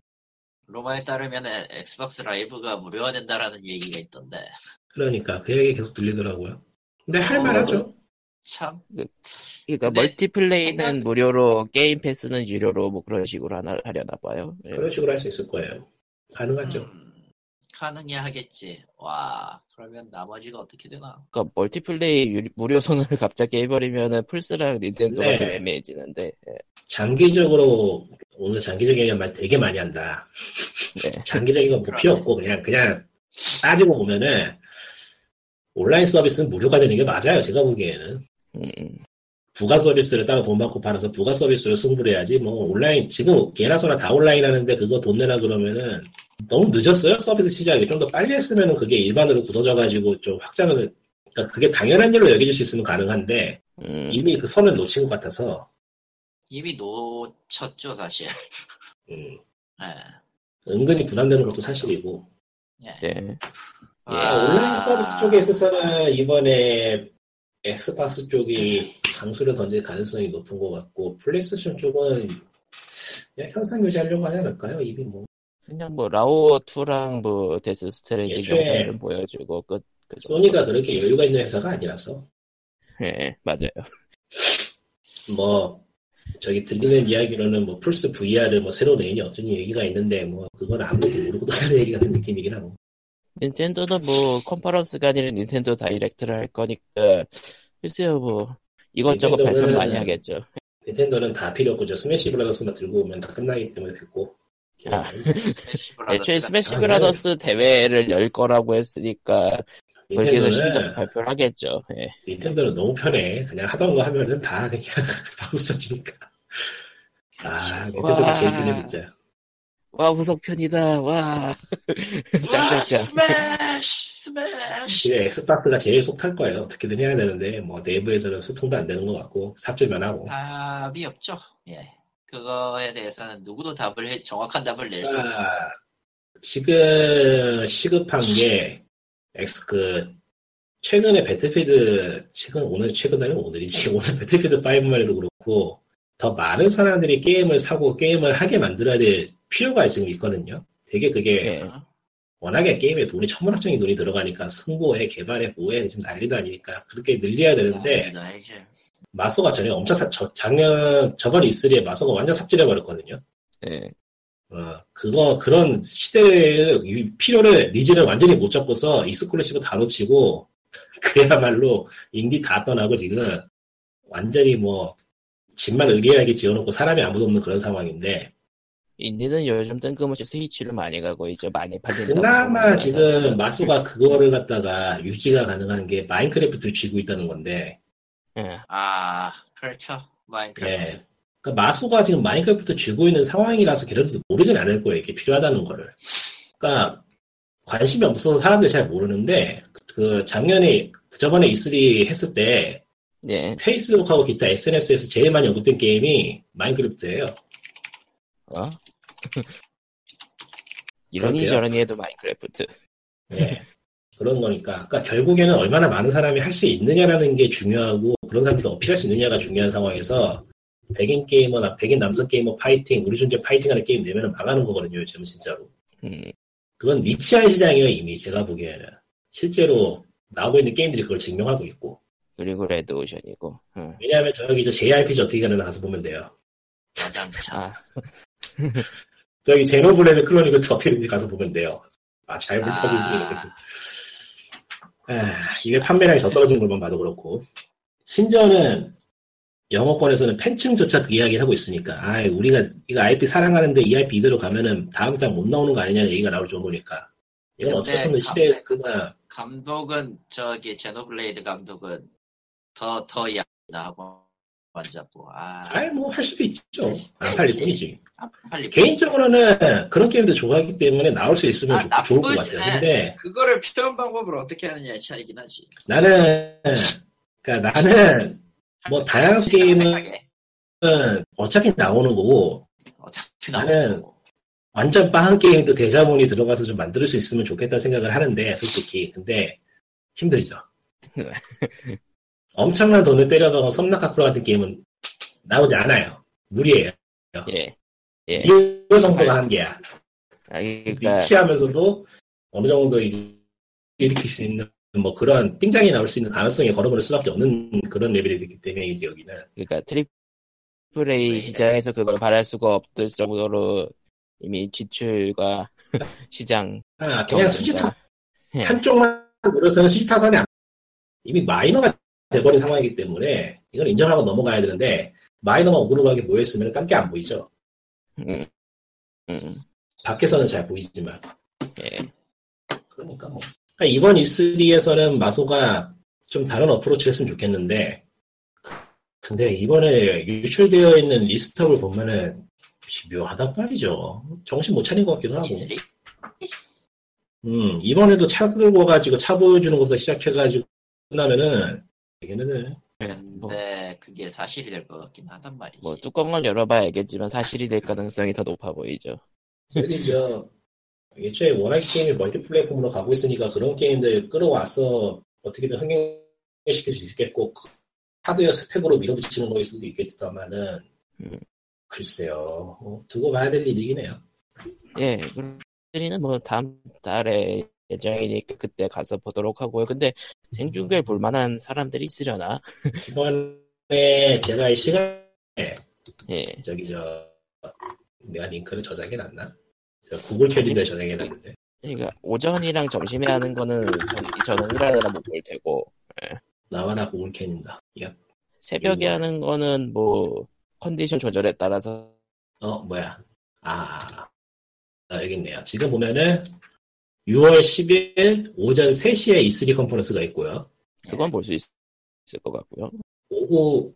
[SPEAKER 3] 루머에 따르면 엑스박스 라이브가 무료화 된다라는 얘기가 있던데.
[SPEAKER 2] 그러니까 그 얘기 계속 들리더라고요. 근데
[SPEAKER 1] 어,
[SPEAKER 2] 할만하죠.
[SPEAKER 3] 참.
[SPEAKER 1] 그러니까
[SPEAKER 3] 근데
[SPEAKER 1] multiplay는
[SPEAKER 3] 생각-
[SPEAKER 1] 무료로, 게임 패스는 유료로 뭐 그런 식으로 하나, 하려나 봐요. 예.
[SPEAKER 2] 그런 식으로 할 수 있을 거예요. 가능하죠.
[SPEAKER 3] 음, 가능해 하겠지. 와 그러면 나머지가 어떻게 되나?
[SPEAKER 1] 그러니까 멀티플레이 유- 무료 선언을 갑자기 해버리면은 플스랑 닌텐도가
[SPEAKER 2] 네.
[SPEAKER 1] 좀 애매해지는데. 예.
[SPEAKER 2] 장기적으로 오늘 장기적인 말 되게 많이 한다
[SPEAKER 1] 네.
[SPEAKER 2] 장기적인 건 뭐 필요 없고 그냥 그냥 따지고 보면은 온라인 서비스는 무료가 되는 게 맞아요 제가 보기에는
[SPEAKER 1] 음, 음.
[SPEAKER 2] 부가 서비스를 따로 돈 받고 팔아서 부가 서비스를 승부를 해야지 뭐 온라인 지금 개나 소나 다 온라인 하는데 그거 돈 내라 그러면은 너무 늦었어요 서비스 시작이 좀 더 빨리 했으면은 그게 일반으로 굳어져 가지고 좀 확장을 그러니까 그게 당연한 일로 여겨질 수 있으면 가능한데
[SPEAKER 1] 음,
[SPEAKER 2] 이미 그 선을 놓친 것 같아서
[SPEAKER 3] 이미 놓쳤죠 사실.
[SPEAKER 2] 음,
[SPEAKER 3] 예.
[SPEAKER 2] 은근히 부담되는 것도 사실이고
[SPEAKER 1] 예.
[SPEAKER 2] 아, 온라인 서비스 쪽에 있어서는 이번에 엑스박스 쪽이 강수를 던질 가능성이 높은 것 같고 플레이스테이션 쪽은 그냥 현상 유지하려고 하지 않을까요? 이미 뭐
[SPEAKER 1] 그냥 뭐 라오어 2랑 뭐 데스 스트랜딩
[SPEAKER 2] 애초에
[SPEAKER 1] 영상 좀 보여주고 끝. 그.
[SPEAKER 2] 소니가 그렇게 여유가 있는 회사가 아니라서
[SPEAKER 1] 예, 맞아요.
[SPEAKER 2] 뭐 저기 들리는 이야기로는 뭐 플스 VR을 뭐 새로 내니 어쩌니 얘기가 있는데 뭐 그건 아무것도 모르고 듣는 얘기 같은 느낌이긴 하고
[SPEAKER 1] 닌텐도는 뭐 컨퍼런스가 아니라 닌텐도 다이렉트를 할 거니까 글쎄요 뭐 이것저것 발표 많이 하겠죠.
[SPEAKER 2] 닌텐도는 다 필요 없고 저 Smash Brothers만 들고 오면 다 끝나기 때문에 됐고
[SPEAKER 1] 아.
[SPEAKER 3] Smash Brothers
[SPEAKER 1] 애초에 Smash
[SPEAKER 3] 거.
[SPEAKER 1] Brothers 대회를 열 거라고 했으니까 거기에서 신작 발표를 하겠죠. 예.
[SPEAKER 2] 닌텐도는 너무 편해. 그냥 하던 거 하면은 다 그냥 박수 쳐주니까. 아. 닌텐도가
[SPEAKER 1] 와.
[SPEAKER 2] 제일 편해, 진짜.
[SPEAKER 1] 와 후속편이다. 와
[SPEAKER 3] 와,
[SPEAKER 1] 짱짱짱.
[SPEAKER 3] Smash Smash
[SPEAKER 2] 그게 Xbox가 제일 속탈 거예요. 어떻게든 해야 되는데, 뭐, 내부에서는 소통도 안 되는 것 같고, 삽질만 하고.
[SPEAKER 3] 답이 없죠. 예. 그거에 대해서는 누구도 답을 해, 정확한 답을 낼 수 없습니다.
[SPEAKER 2] 아, 지금 시급한 게, 엑스, 그, 최근에 Battlefield, 최근, 오늘, 최근 날은 오늘이지. 오늘 Battlefield 5만 해도 그렇고, 더 많은 사람들이 게임을 사고 게임을 하게 만들어야 될 필요가 지금 있거든요. 되게 그게,
[SPEAKER 1] 예.
[SPEAKER 2] 워낙에 게임에 돈이 천문학적인 돈이 들어가니까 홍보에 개발에 뭐에 지금 난리도 아니니까 그렇게 늘려야 되는데
[SPEAKER 3] 아.
[SPEAKER 2] 마소가 전에 엄청 사, 저, 작년 저번 E3에 마소가 완전 삽질해 버렸거든요.
[SPEAKER 1] 예.
[SPEAKER 2] 어 그거 그런 시대의 유- 필요를 needs를 완전히 못 잡고서 exclusive 다 놓치고 그야말로 인디 다 떠나고 지금 완전히 뭐 집만 으리하게 지어놓고 사람이 아무도 없는 그런 상황인데
[SPEAKER 1] 인디는 요즘 뜬금없이 스위치를 많이 가고 있죠. 많이 팔린다고.
[SPEAKER 2] 그나마 지금. 마소가 그거를 갖다가 유지가 가능한 게 Minecraft를 쥐고 있다는 건데
[SPEAKER 1] 예.
[SPEAKER 3] 아, 그렇죠. Minecraft.
[SPEAKER 2] 예. 그러니까 마소가 지금 Minecraft 쥐고 있는 상황이라서 걔네들도 모르진 않을 거예요. 이게 필요하다는 거를. 그러니까 관심이 없어서 사람들이 잘 모르는데 그 작년에 저번에 E3 했을 때
[SPEAKER 1] 예.
[SPEAKER 2] Facebook하고 기타 SNS에서 제일 많이 언급된 게임이 Minecraft예요.
[SPEAKER 1] 어? 이러니. 저러니 해도 Minecraft.
[SPEAKER 2] 예. 그런 거니까. 그러니까 결국에는 얼마나 많은 사람이 할 수 있느냐라는 게 중요하고 그런 사람들도 어필할 수 있느냐가 중요한 상황에서 백인 게이머나 백인 남성 게이머 파이팅, 우리 존재 파이팅하는 게임 내면은 망하는 거거든요. 요즘은 진짜로.
[SPEAKER 1] 음.
[SPEAKER 2] 그건 niche한 시장이에요 이미 제가 보기에는. 실제로 나오고 있는 게임들이 그걸 증명하고 있고.
[SPEAKER 1] 그리고 레드오션이고. 응.
[SPEAKER 2] 왜냐하면 저기 저 JRPG 어떻게 가나 가서 보면 돼요.
[SPEAKER 1] 아,
[SPEAKER 2] 저기 제노블레드 클로니클 어떻게 되는지 가서 보면 돼요. 아, 잘못하고
[SPEAKER 3] 아.
[SPEAKER 2] 아, 이게 판매량이 더 떨어진 것만 봐도 그렇고. 심지어는 영어권에서는 팬층조차 그 이야기를 하고 있으니까, 아, 우리가 이거 IP 사랑하는데 이 IP 이대로 가면은 다음 장 못 나오는 거 아니냐는 얘기가 나올 정도니까. 이건
[SPEAKER 3] 근데
[SPEAKER 2] 어쩔 수 없는
[SPEAKER 3] 감-
[SPEAKER 2] 시대, 그가,
[SPEAKER 3] 감독은 저기 제노블레이드 감독은 더더 야나 하고 완잡고 아
[SPEAKER 2] 아이, 뭐, 할 수도 있죠. 안 팔릴 뿐이지.
[SPEAKER 3] 안 팔리
[SPEAKER 2] 개인적으로는 그런 게임도 좋아하기 때문에 나올 수 있으면
[SPEAKER 3] 아,
[SPEAKER 2] 좋, 좋을 것. 같아요. 근데
[SPEAKER 3] 그거를 표현 방법을 어떻게 하느냐의 차이긴 하지.
[SPEAKER 2] 나는, 그니까 나는 뭐 다양한 게임은
[SPEAKER 3] 생각해.
[SPEAKER 2] 어차피 나오는 거고,
[SPEAKER 3] 어차피
[SPEAKER 2] 나는
[SPEAKER 3] 거고.
[SPEAKER 2] 완전 빵 게임도 대자본이 들어가서 좀 만들 수 있으면 좋겠다 생각을 하는데, 솔직히. 근데 힘들죠.
[SPEAKER 1] 네.
[SPEAKER 2] 엄청난 돈을 때려박고 섬란카구라 같은 게임은 나오지 않아요. 무리예요.
[SPEAKER 1] 예. 예.
[SPEAKER 2] 이거 정도가 한계야.
[SPEAKER 1] 아, 그러니까
[SPEAKER 2] niche하면서도 어느 정도 이제 일으킬 수 있는 뭐 그런 띵작이 나올 수 있는 가능성에 걸어버릴 수밖에 없는 그런 레벨이 됐기 때문에 이제 여기는
[SPEAKER 1] 그러니까 triple A
[SPEAKER 3] 네.
[SPEAKER 1] 시장에서 그걸 바랄 수가 없을 정도로 이미 지출과 시장
[SPEAKER 2] 아, 그냥
[SPEAKER 1] 경쟁과-
[SPEAKER 2] 수지타
[SPEAKER 1] 예.
[SPEAKER 2] 한쪽만 노려서는 수지타산이 안 이미 마이너가 돼버린 상황이기 때문에 이건 인정하고 넘어가야 되는데 마이너만 오그르하게 모여있으면 딴 게 안 보이죠.
[SPEAKER 1] 음, 음,
[SPEAKER 2] 밖에서는 잘 보이지만
[SPEAKER 1] 예.
[SPEAKER 2] 그러니까 뭐 그러니까 이번 E3에서는 마소가 좀 다른 어프로치를 했으면 좋겠는데 근데 이번에 유출되어 있는 리스트업을 보면은 묘하단 말이죠. 정신 못 차린 것 같기도 하고.
[SPEAKER 3] E3
[SPEAKER 2] 음, 이번에도 차 들고 와가지고 차 보여주는 것부터 시작해가지고 끝나면은 되게는
[SPEAKER 1] 뭐,
[SPEAKER 3] 근데 그게 사실이 될 것 같긴 하단 말이지.
[SPEAKER 1] 뭐 뚜껑을 열어봐야 알겠지만 사실이 될 가능성이 더 높아 보이죠.
[SPEAKER 2] 저 애초에 워낙 게임이 멀티플랫폼으로 가고 있으니까 그런 게임들 끌어와서 어떻게든 흥행시킬 수 있겠고 하드웨어 스펙으로 밀어붙이는 거일 수도 있겠다마는
[SPEAKER 1] 음.
[SPEAKER 2] 글쎄요 뭐 두고 봐야 될 일이긴 해요.
[SPEAKER 1] 예, 우리는 뭐 다음 달에 예정이니까 그때 가서 보도록 하고요. 근데 생중계를 볼 만한 사람들이 있으려나?
[SPEAKER 2] 이번에 제가 이 시간에
[SPEAKER 1] 예.
[SPEAKER 2] 저기 저 내가 링크를 저장해 놨나? 저 구글 캘린더에 저장해 놨는데
[SPEAKER 1] 그러니까 오전이랑 점심에 하는 거는 전, 저는 일하느라 못 볼 테고
[SPEAKER 2] 나와나 구글 캘린더. 야,
[SPEAKER 1] 새벽에
[SPEAKER 2] 음.
[SPEAKER 1] 하는 거는 뭐 컨디션 조절에 따라서
[SPEAKER 2] 어 뭐야? 아 아, 여기 있네요. 지금 보면은 6월 10일 오전 3시에 E3 컨퍼런스가 있고요.
[SPEAKER 1] 그건 볼 수 있을 것 같고요.
[SPEAKER 2] 오후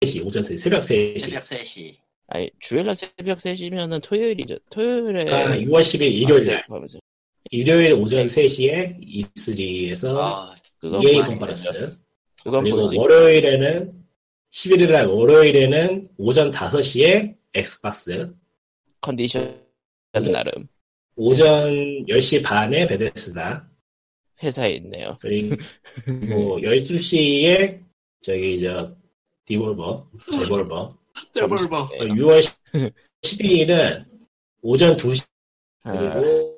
[SPEAKER 2] 3시, 오전 3시, 새벽 3시.
[SPEAKER 3] 새벽 3시.
[SPEAKER 1] 아니 주일날 새벽 3시면은 토요일이죠. 토요일에
[SPEAKER 2] 그러니까 6월 10일 일요일 날.
[SPEAKER 1] 아, 하면서
[SPEAKER 2] 일요일 오전 3시에 E3에서
[SPEAKER 3] 아,
[SPEAKER 1] 그건
[SPEAKER 2] EA
[SPEAKER 1] 볼 수-
[SPEAKER 2] 컨퍼런스.
[SPEAKER 1] 그건
[SPEAKER 2] 그리고 월요일에는 11일 날 월요일에는 오전 5시에 Xbox.
[SPEAKER 1] 컨디션
[SPEAKER 2] 네.
[SPEAKER 1] 나름
[SPEAKER 2] 오전 10시 반에 Bethesda.
[SPEAKER 1] 행사 있네요.
[SPEAKER 2] 그리고 뭐 12시에 저기 저
[SPEAKER 3] Devolver. Devolver.
[SPEAKER 1] 네.
[SPEAKER 2] 6월 12일은 오전 2시
[SPEAKER 1] 아,
[SPEAKER 2] 그리고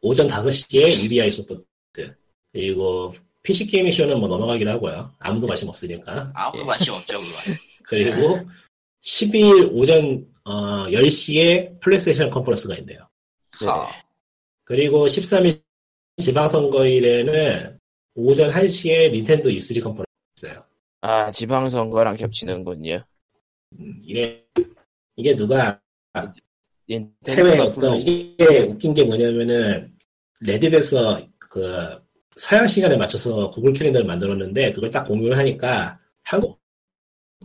[SPEAKER 2] 오전 5시에 Ubisoft. 그리고 PC 게이밍 쇼는 뭐 넘어가기도 하고요. 아무도 관심 없으니까.
[SPEAKER 3] 아무도 관심 없죠, 그거.
[SPEAKER 2] 그리고 12일 오전 어, 10시에 플레이스테이션 컨퍼런스가 있네요. 그리고 13일 지방선거일에는 오전 1시에 닌텐도 E3 컨퍼런스 있어요.
[SPEAKER 1] 아 지방선거랑 겹치는군요.
[SPEAKER 2] 음, 이게, 이게 누가 해외 어떤, 이게 웃긴 게 뭐냐면은, 레딧에서 그 서양 시간에 맞춰서 구글 캘린더를 만들었는데, 그걸 딱 공유를 하니까 한국,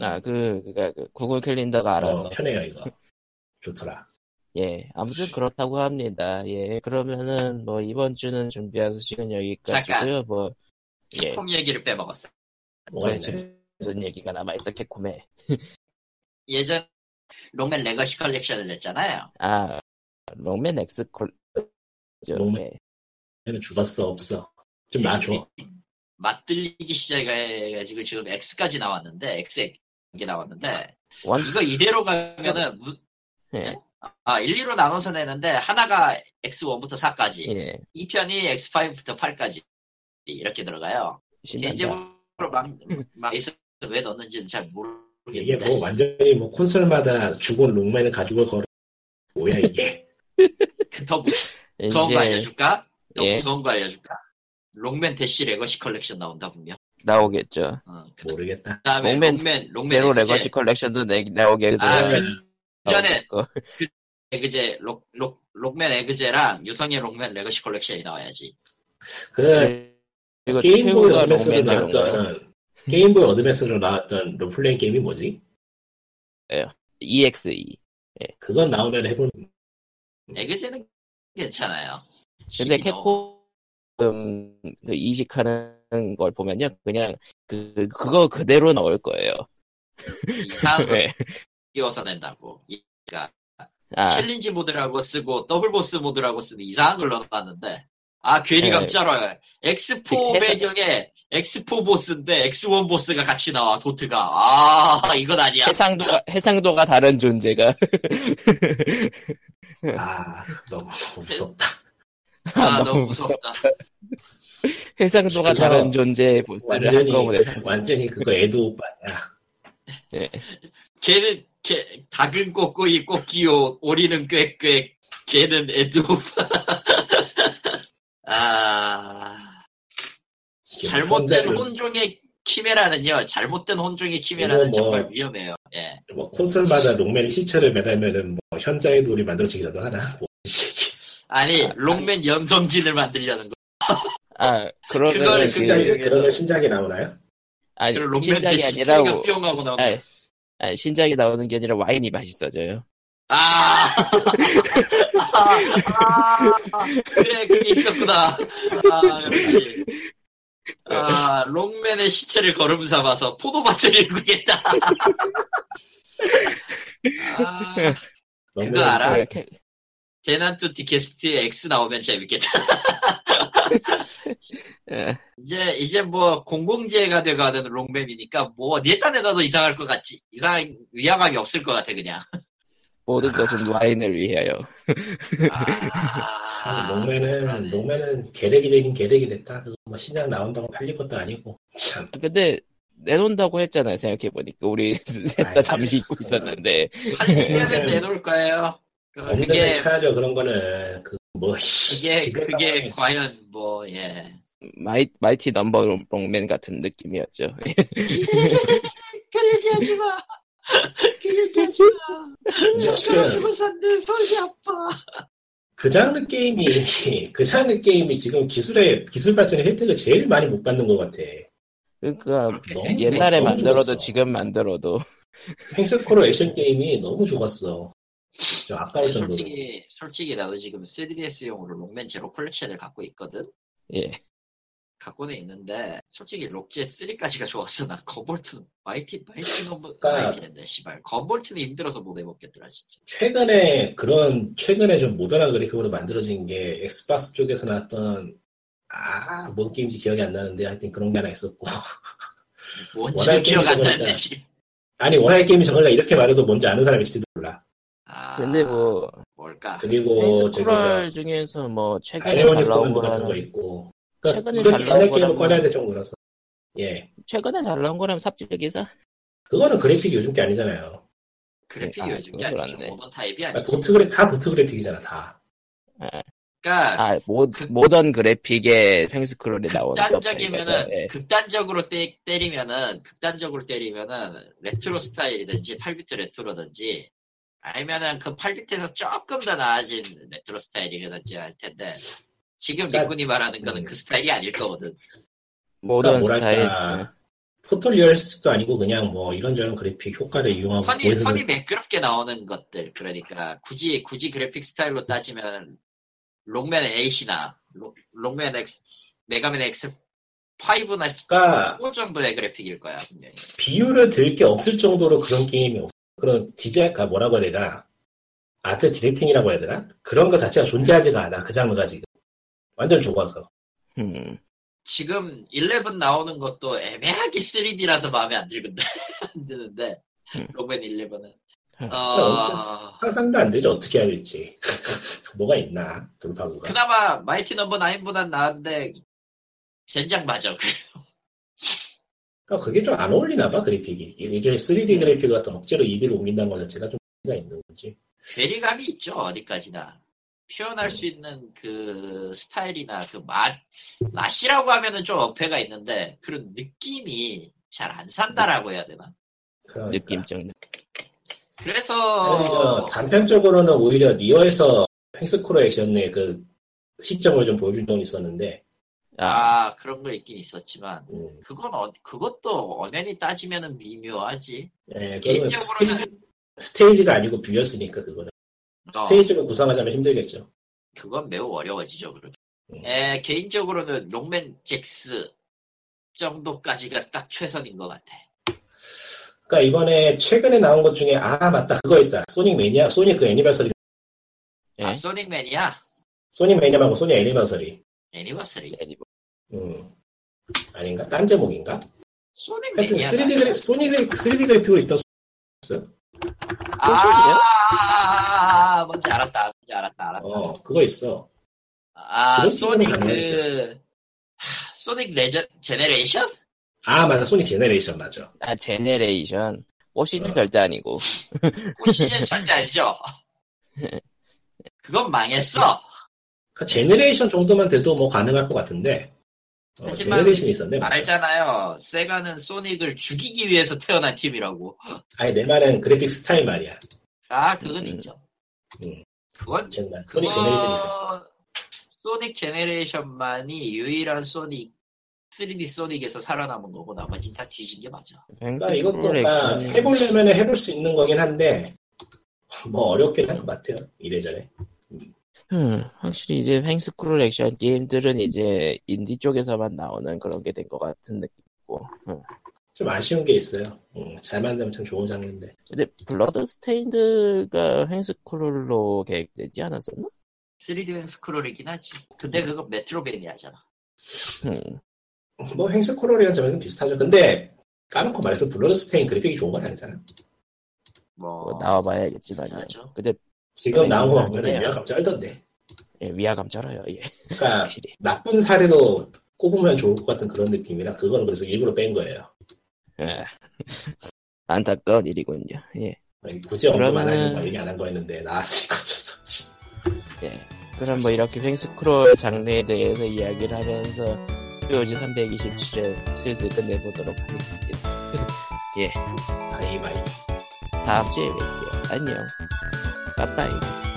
[SPEAKER 1] 아그 그니까 그 구글 캘린더가 알아서
[SPEAKER 2] 어, 편해요, 이거. 좋더라.
[SPEAKER 1] 예 아무튼 그렇다고 합니다. 예 그러면은 뭐 이번 주는 준비한 소식은 여기까지고요. 뭐 예.
[SPEAKER 3] 캡콤 얘기를 빼먹었어.
[SPEAKER 2] 뭐가
[SPEAKER 1] 도대체
[SPEAKER 2] 있네.
[SPEAKER 1] 무슨 얘기가 남아 있어 캡콤에
[SPEAKER 3] 예전 Rockman Legacy Collection을 냈잖아요.
[SPEAKER 1] 아 Rockman X 콜
[SPEAKER 2] Rockman.
[SPEAKER 1] 네.
[SPEAKER 2] 얘는 죽었어, 없어. 좀 놔줘.
[SPEAKER 3] 맛들리기 시작해가지고 지금 X까지 나왔는데 X 게 나왔는데
[SPEAKER 1] 원
[SPEAKER 3] 이거 이대로 가면은 무,
[SPEAKER 1] 예.
[SPEAKER 3] 아 1, 2로 나눠서 내는데 하나가 X1부터 4까지
[SPEAKER 1] 예.
[SPEAKER 3] 2편이 X5부터 8까지 이렇게 들어가요.
[SPEAKER 1] 신난다.
[SPEAKER 3] 개인적으로 막, 막 왜 넣는지는 잘
[SPEAKER 2] 이게
[SPEAKER 3] 모르겠는데
[SPEAKER 2] 뭐 완전히 뭐 콘솔마다 죽은 Rockman을 가지고 걸어. 뭐야, 이게.
[SPEAKER 3] 더 무서운 거
[SPEAKER 1] 이제
[SPEAKER 3] 알려줄까? 더
[SPEAKER 1] 예.
[SPEAKER 3] 무서운 거 알려줄까? Rockman Dash Legacy Collection 나온다 분명.
[SPEAKER 1] 나오겠죠.
[SPEAKER 3] 어, 그
[SPEAKER 2] 모르겠다.
[SPEAKER 1] Rockman Rockman Rockman Zero. Legacy Collection도 내, 나오게
[SPEAKER 3] 아,
[SPEAKER 1] 돼.
[SPEAKER 3] 그 전에
[SPEAKER 1] 거.
[SPEAKER 3] 에그제 록, 록, Rockman 에그제랑 유성의 Rockman Legacy Collection이 나와야지.
[SPEAKER 2] 그,
[SPEAKER 1] 그리고
[SPEAKER 2] Game Boy
[SPEAKER 1] 최고가
[SPEAKER 2] Advance로? 나왔던, Game Boy Advance로 나왔던 롤플레잉 게임이 뭐지?
[SPEAKER 1] EXE.
[SPEAKER 2] 그건 나오면 해볼,
[SPEAKER 3] 에그제는 괜찮아요.
[SPEAKER 1] 근데 캡콤 그 이식하는 걸 보면요, 그냥 그 그거 그대로 넣을 거예요.
[SPEAKER 3] 이상한 거
[SPEAKER 1] 네.
[SPEAKER 3] 끼워서 낸다고. 그러니까
[SPEAKER 1] 아,
[SPEAKER 3] challenge mode라고 쓰고 double boss mode라고 쓰는 이상한 걸 넣어놨는데 아 괜히
[SPEAKER 1] 네.
[SPEAKER 3] 깜짝아요. X4
[SPEAKER 1] 회사-
[SPEAKER 3] 배경에 X4 보스인데 X1 보스가 같이 나와 도트가 아 이건 아니야.
[SPEAKER 1] 해상도가 해상도가 다른 존재가
[SPEAKER 2] 아, 너무 무섭다.
[SPEAKER 3] 아
[SPEAKER 1] 너무
[SPEAKER 3] 너무 무섭다.
[SPEAKER 1] 해상도가 다른 존재의 보스를
[SPEAKER 2] 완전히,
[SPEAKER 1] 한꺼번에
[SPEAKER 2] 완전히 그거 애도 오빠야.
[SPEAKER 3] 걔는 걔 닭은 꼬꼬이 꼬끼요. 오리는 꾀꾀. 걔는 애도 아. 잘못된 혼종의 키메라는요 잘못된 혼종의 키메라는
[SPEAKER 2] 뭐-
[SPEAKER 3] 정말 위험해요. 예.
[SPEAKER 2] 뭐 콘솔마다 롱맨 시체를 매달면은 뭐 현자의 돌이 만들어지기라도 하나? 뭐.
[SPEAKER 3] 아니
[SPEAKER 1] 아,
[SPEAKER 3] 롱맨 연성진을 만들려는 거.
[SPEAKER 1] 아 그러면
[SPEAKER 3] 그걸
[SPEAKER 1] 그,
[SPEAKER 2] 신작이,
[SPEAKER 3] 중에서-
[SPEAKER 2] 그러면 신작이 나오나요?
[SPEAKER 1] 아니
[SPEAKER 3] 롱맨
[SPEAKER 1] 신작이 아니라
[SPEAKER 3] 소리가 뿅 하고 나오는
[SPEAKER 1] 아니, 신작이 나오는 게 아니라 와인이 맛있어져요.
[SPEAKER 3] 아, 아, 아, 그래 그게 있었구나 아 그렇지 아 롱맨의 시체를 걸음 삼아서 포도밭을 일구겠다 아, 그거 알아?
[SPEAKER 1] 그 캐-
[SPEAKER 3] 대난투티 게스트에 X 나오면 재밌겠다
[SPEAKER 1] 예,
[SPEAKER 3] 이제 이제 뭐 공공재가 돼가는 롱맨이니까 뭐 어디에다 내놔도 이상할 것 같지 이상 의아감이 없을 것 같아 그냥
[SPEAKER 1] 모든 것은 와인을 위하여.
[SPEAKER 3] 아,
[SPEAKER 2] 롱맨은,
[SPEAKER 3] 그러네.
[SPEAKER 2] 롱맨은 계획이 되긴 계획이 됐다. 그거 뭐 신작 나온다고 팔릴 것도 아니고. 참.
[SPEAKER 1] 근데 내놓는다고 했잖아요. 생각해 보니까 우리 셋 다 잠시 잊고 있었는데.
[SPEAKER 3] 팔리면은 내놓을 거예요 그게
[SPEAKER 2] 쳐야죠, 그런 거는. 그, 뭐, 씨.
[SPEAKER 3] 그게. 과연 뭐 예.
[SPEAKER 1] 마이 마이티 넘버 롱맨 같은 느낌이었죠.
[SPEAKER 3] 그 얘기하지 마. 그 얘기하지 마. 주고 산내 손이 아파.
[SPEAKER 2] 그 장르 게임이 그 장르 게임이 지금 기술의 기술 발전의 혜택을 제일 많이 못 받는 것 같아.
[SPEAKER 1] 그러니까
[SPEAKER 2] 너무
[SPEAKER 1] 옛날에
[SPEAKER 2] 너무
[SPEAKER 1] 만들어도
[SPEAKER 2] 죽었어.
[SPEAKER 1] 지금 만들어도
[SPEAKER 2] 횡스크롤 액션 게임이 너무 죽었어. 좀 아까울 정도로.
[SPEAKER 3] 솔직히 솔직히 나도 지금 3DS용으로 롱맨 제로 컬렉션을 갖고 있거든.
[SPEAKER 1] 예.
[SPEAKER 3] 갖고는 있는데 솔직히 록제 3까지가 좋았어. 난 건볼트는 마이티 마이티 넘버
[SPEAKER 2] 그러니까-
[SPEAKER 3] 마이티는데 씨발 건볼트는 힘들어서 못 해먹겠더라 진짜.
[SPEAKER 2] 최근에 그런 최근에 좀 모던한 그래픽으로 만들어진 게 엑스박스 쪽에서 나왔던 아뭔 게임인지 기억이 안 나는데 하여튼 그런 게 하나 있었고
[SPEAKER 3] 뭔지 기억 안 나는데.
[SPEAKER 2] 아니 원하의 게임이 정말 이렇게 말해도 뭔지 아는 사람이 있을지도 몰라.
[SPEAKER 3] 아,
[SPEAKER 1] 근데 뭐
[SPEAKER 3] 뭘까?
[SPEAKER 2] 그리고
[SPEAKER 1] 헬스크롤 중에서 뭐 최근에 잘 나온
[SPEAKER 2] 코난도 같은 거 있고. 그러니까
[SPEAKER 1] 최근에 잘 나온 거라면-
[SPEAKER 2] 꺼내야 될 정도라서. 예,
[SPEAKER 1] 최근에 잘 나온 거라면 삽질기사
[SPEAKER 2] 그거는 그래픽이 요즘 게 아니잖아요.
[SPEAKER 3] 그래픽이
[SPEAKER 1] 아,
[SPEAKER 3] 요즘 게 아니죠.
[SPEAKER 1] 그렇네.
[SPEAKER 3] 모던 타입이
[SPEAKER 2] 아,
[SPEAKER 3] 아니지.
[SPEAKER 2] 도트 그래 다 도트 그래픽이잖아 다.
[SPEAKER 3] 그러니까
[SPEAKER 1] 아 모,
[SPEAKER 3] 그-
[SPEAKER 1] 모던 그래픽에 횡스크롤이 나오는
[SPEAKER 3] 극단적이면은.
[SPEAKER 1] 예.
[SPEAKER 3] 극단적으로 때, 때리면은 극단적으로 때리면은 레트로 스타일이든지 8비트 레트로든지 아니면은 그 8비트에서 조금 더 나아진 레트로 스타일이든지 할 텐데 지금
[SPEAKER 2] 그러니까-
[SPEAKER 3] 리군이 말하는 거는
[SPEAKER 2] 음.
[SPEAKER 3] 그 스타일이 아닐 거거든.
[SPEAKER 1] 모던
[SPEAKER 2] 그러니까
[SPEAKER 1] 스타일
[SPEAKER 2] photoreal스도 아니고 그냥 뭐 이런저런 그래픽 효과를 이용하고
[SPEAKER 3] 선이
[SPEAKER 2] 보여주는-
[SPEAKER 3] 선이 매끄럽게 나오는 것들 그러니까 굳이 굳이 그래픽 스타일로 따지면 록맨 8이나 록맨 X Mega Man X 5나
[SPEAKER 2] 그러니까
[SPEAKER 3] 5 정도의 그래픽일 거야 분명히.
[SPEAKER 2] 비유를 들게 없을 정도로 그런 게임이 없- 그런 디자인가 뭐라고 해야 되나? art directing이라고 해야 되나? 그런 거 자체가 존재하지가 않아 그 장르가 지금. 완전 죽어서.
[SPEAKER 1] 음.
[SPEAKER 3] 지금 11 나오는 것도 애매하게 3D라서 마음에 안 들는데 안 드는데
[SPEAKER 1] 음.
[SPEAKER 3] 록맨 11은.
[SPEAKER 1] 음.
[SPEAKER 3] 어
[SPEAKER 2] 상상도 안 되죠. 어떻게 해야 될지? 뭐가 있나? 돌파구가.
[SPEAKER 3] 그나마 Mighty Number 9보단 나은데 젠장 맞아 그래서
[SPEAKER 2] 그러니까 그게 좀 안 어울리나 봐 그래픽이. 이제 3D 그래픽 같은 억지로 2D로 옮긴다는 것 자체가 좀 문제가 있는 거지.
[SPEAKER 3] 괴리감이 있죠 어디까지나. 표현할 수 있는 그 스타일이나 그 맛 맛이라고 하면은 좀 어폐가 있는데 그런 느낌이 잘 안 산다라고 해야 되나?
[SPEAKER 2] 그러니까.
[SPEAKER 1] 느낌적
[SPEAKER 3] 그래서
[SPEAKER 2] 저 단편적으로는 오히려 니어에서 횡스크롤 액션의 그 시점을 좀 보여준 적이 있었는데
[SPEAKER 1] 아,
[SPEAKER 3] 아 그런 거 있긴 있었지만
[SPEAKER 2] 음,
[SPEAKER 3] 그건 어, 그것도 엄연히 따지면은 미묘하지
[SPEAKER 2] 예,
[SPEAKER 3] 개인적으로는-
[SPEAKER 2] 스테이지, 스테이지가 아니고 비였으니까 그거는
[SPEAKER 3] 어.
[SPEAKER 2] 스테이지로 구성하자면 힘들겠죠.
[SPEAKER 3] 그건 매우 어려워지죠, 그렇게.
[SPEAKER 2] 음.
[SPEAKER 3] 에, 개인적으로는 록맨 X 정도까지가 딱 최선인 것 같아.
[SPEAKER 2] 그러니까 이번에 최근에 나온 것 중에 아 맞다 그거 있다 Sonic Mania Sonic 그 Anniversary
[SPEAKER 1] 예.
[SPEAKER 3] 아?
[SPEAKER 2] Sonic Mania 말고
[SPEAKER 3] Sonic Anniversary Anniversary.
[SPEAKER 1] 아니, 뭐,
[SPEAKER 2] 음. 아닌가 딴 제목인가? 하여튼
[SPEAKER 3] Sonic Mania야.
[SPEAKER 2] 3D 그래 3D 그래 3D 그래픽으로 있던
[SPEAKER 3] 아, 뭔지 알았다, 뭔지 알았다, 알았다.
[SPEAKER 2] 어 그거 있어
[SPEAKER 3] 아,
[SPEAKER 2] Sonic
[SPEAKER 3] 그, 하, Sonic 레전, Generation?
[SPEAKER 2] 아 맞아 Sonic Generation 맞아
[SPEAKER 1] 아 Generation 오시는
[SPEAKER 2] 어.
[SPEAKER 1] 절대 아니고
[SPEAKER 3] 그 시즌 절대 아니죠? 그건 망했어.
[SPEAKER 2] 그러니까 Generation 정도만 돼도 뭐 가능할 것 같은데 어,
[SPEAKER 3] 하지만
[SPEAKER 2] Generation이 있었네.
[SPEAKER 3] 알잖아요. Sega는 Sonic을 죽이기 위해서 태어난 팀이라고.
[SPEAKER 2] 아니 내 말은 그래픽 스타일 말이야
[SPEAKER 3] 아, 그건
[SPEAKER 1] 음.
[SPEAKER 3] 있죠.
[SPEAKER 2] 음.
[SPEAKER 3] 그건
[SPEAKER 2] 정말
[SPEAKER 3] 그거
[SPEAKER 2] Sonic Generation이 있었어
[SPEAKER 3] Sonic Generation만이 유일한 Sonic 3D Sonic에서 살아남은 거고 나머지 다 뒤진 게 맞아.
[SPEAKER 2] 그러니까 이것도 해보려면 해볼 수 있는 거긴 한데 뭐 어렵긴 할것 같아요 이래저래
[SPEAKER 1] 음, 확실히 이제 횡스크롤 액션 게임들은 이제 인디 쪽에서만 나오는 그런 게 된 것 같은 느낌이고 음.
[SPEAKER 2] 좀 아쉬운 게 있어요 음, 잘 만들면 참 좋은 장르인데
[SPEAKER 1] 근데 Bloodstained가 횡스크롤로 계획되지 않았었나?
[SPEAKER 3] 3D 스크롤이긴 하지. 근데 그거 Metroidvania잖아.
[SPEAKER 1] 음.
[SPEAKER 2] 뭐 횡스크롤이랑 점에서 비슷하죠 근데 까놓고 말해서 Bloodstained 그래픽이 좋은 건 아니잖아
[SPEAKER 3] 뭐,
[SPEAKER 1] 뭐 나와봐야겠지만요. 근데
[SPEAKER 2] 지금 나온 거
[SPEAKER 1] 그러긴
[SPEAKER 2] 보면. 위화감 쩔던데
[SPEAKER 1] 예, 위화감 쩔어요. 예,
[SPEAKER 2] 그러니까
[SPEAKER 1] 확실히.
[SPEAKER 2] 나쁜 사례로 꼽으면 좋을 것 같은 그런 느낌이라 그거는 그래서 일부러 뺀 거예요
[SPEAKER 1] 예. 안타까운 일이군요. 예.
[SPEAKER 2] 굳이 언급 안
[SPEAKER 1] 그러면은-
[SPEAKER 2] 하는 거 얘기 안 한 거였는데 나왔으니까 어쩔 수 없지
[SPEAKER 1] 예. 그럼 뭐 이렇게 횡스크롤 장르에 대해서 이야기를 하면서 POG 327회 슬슬 끝내보도록 하겠습니다.
[SPEAKER 2] 바이바이
[SPEAKER 1] 다음 주에 뵐게요. 안녕. 빠빠이.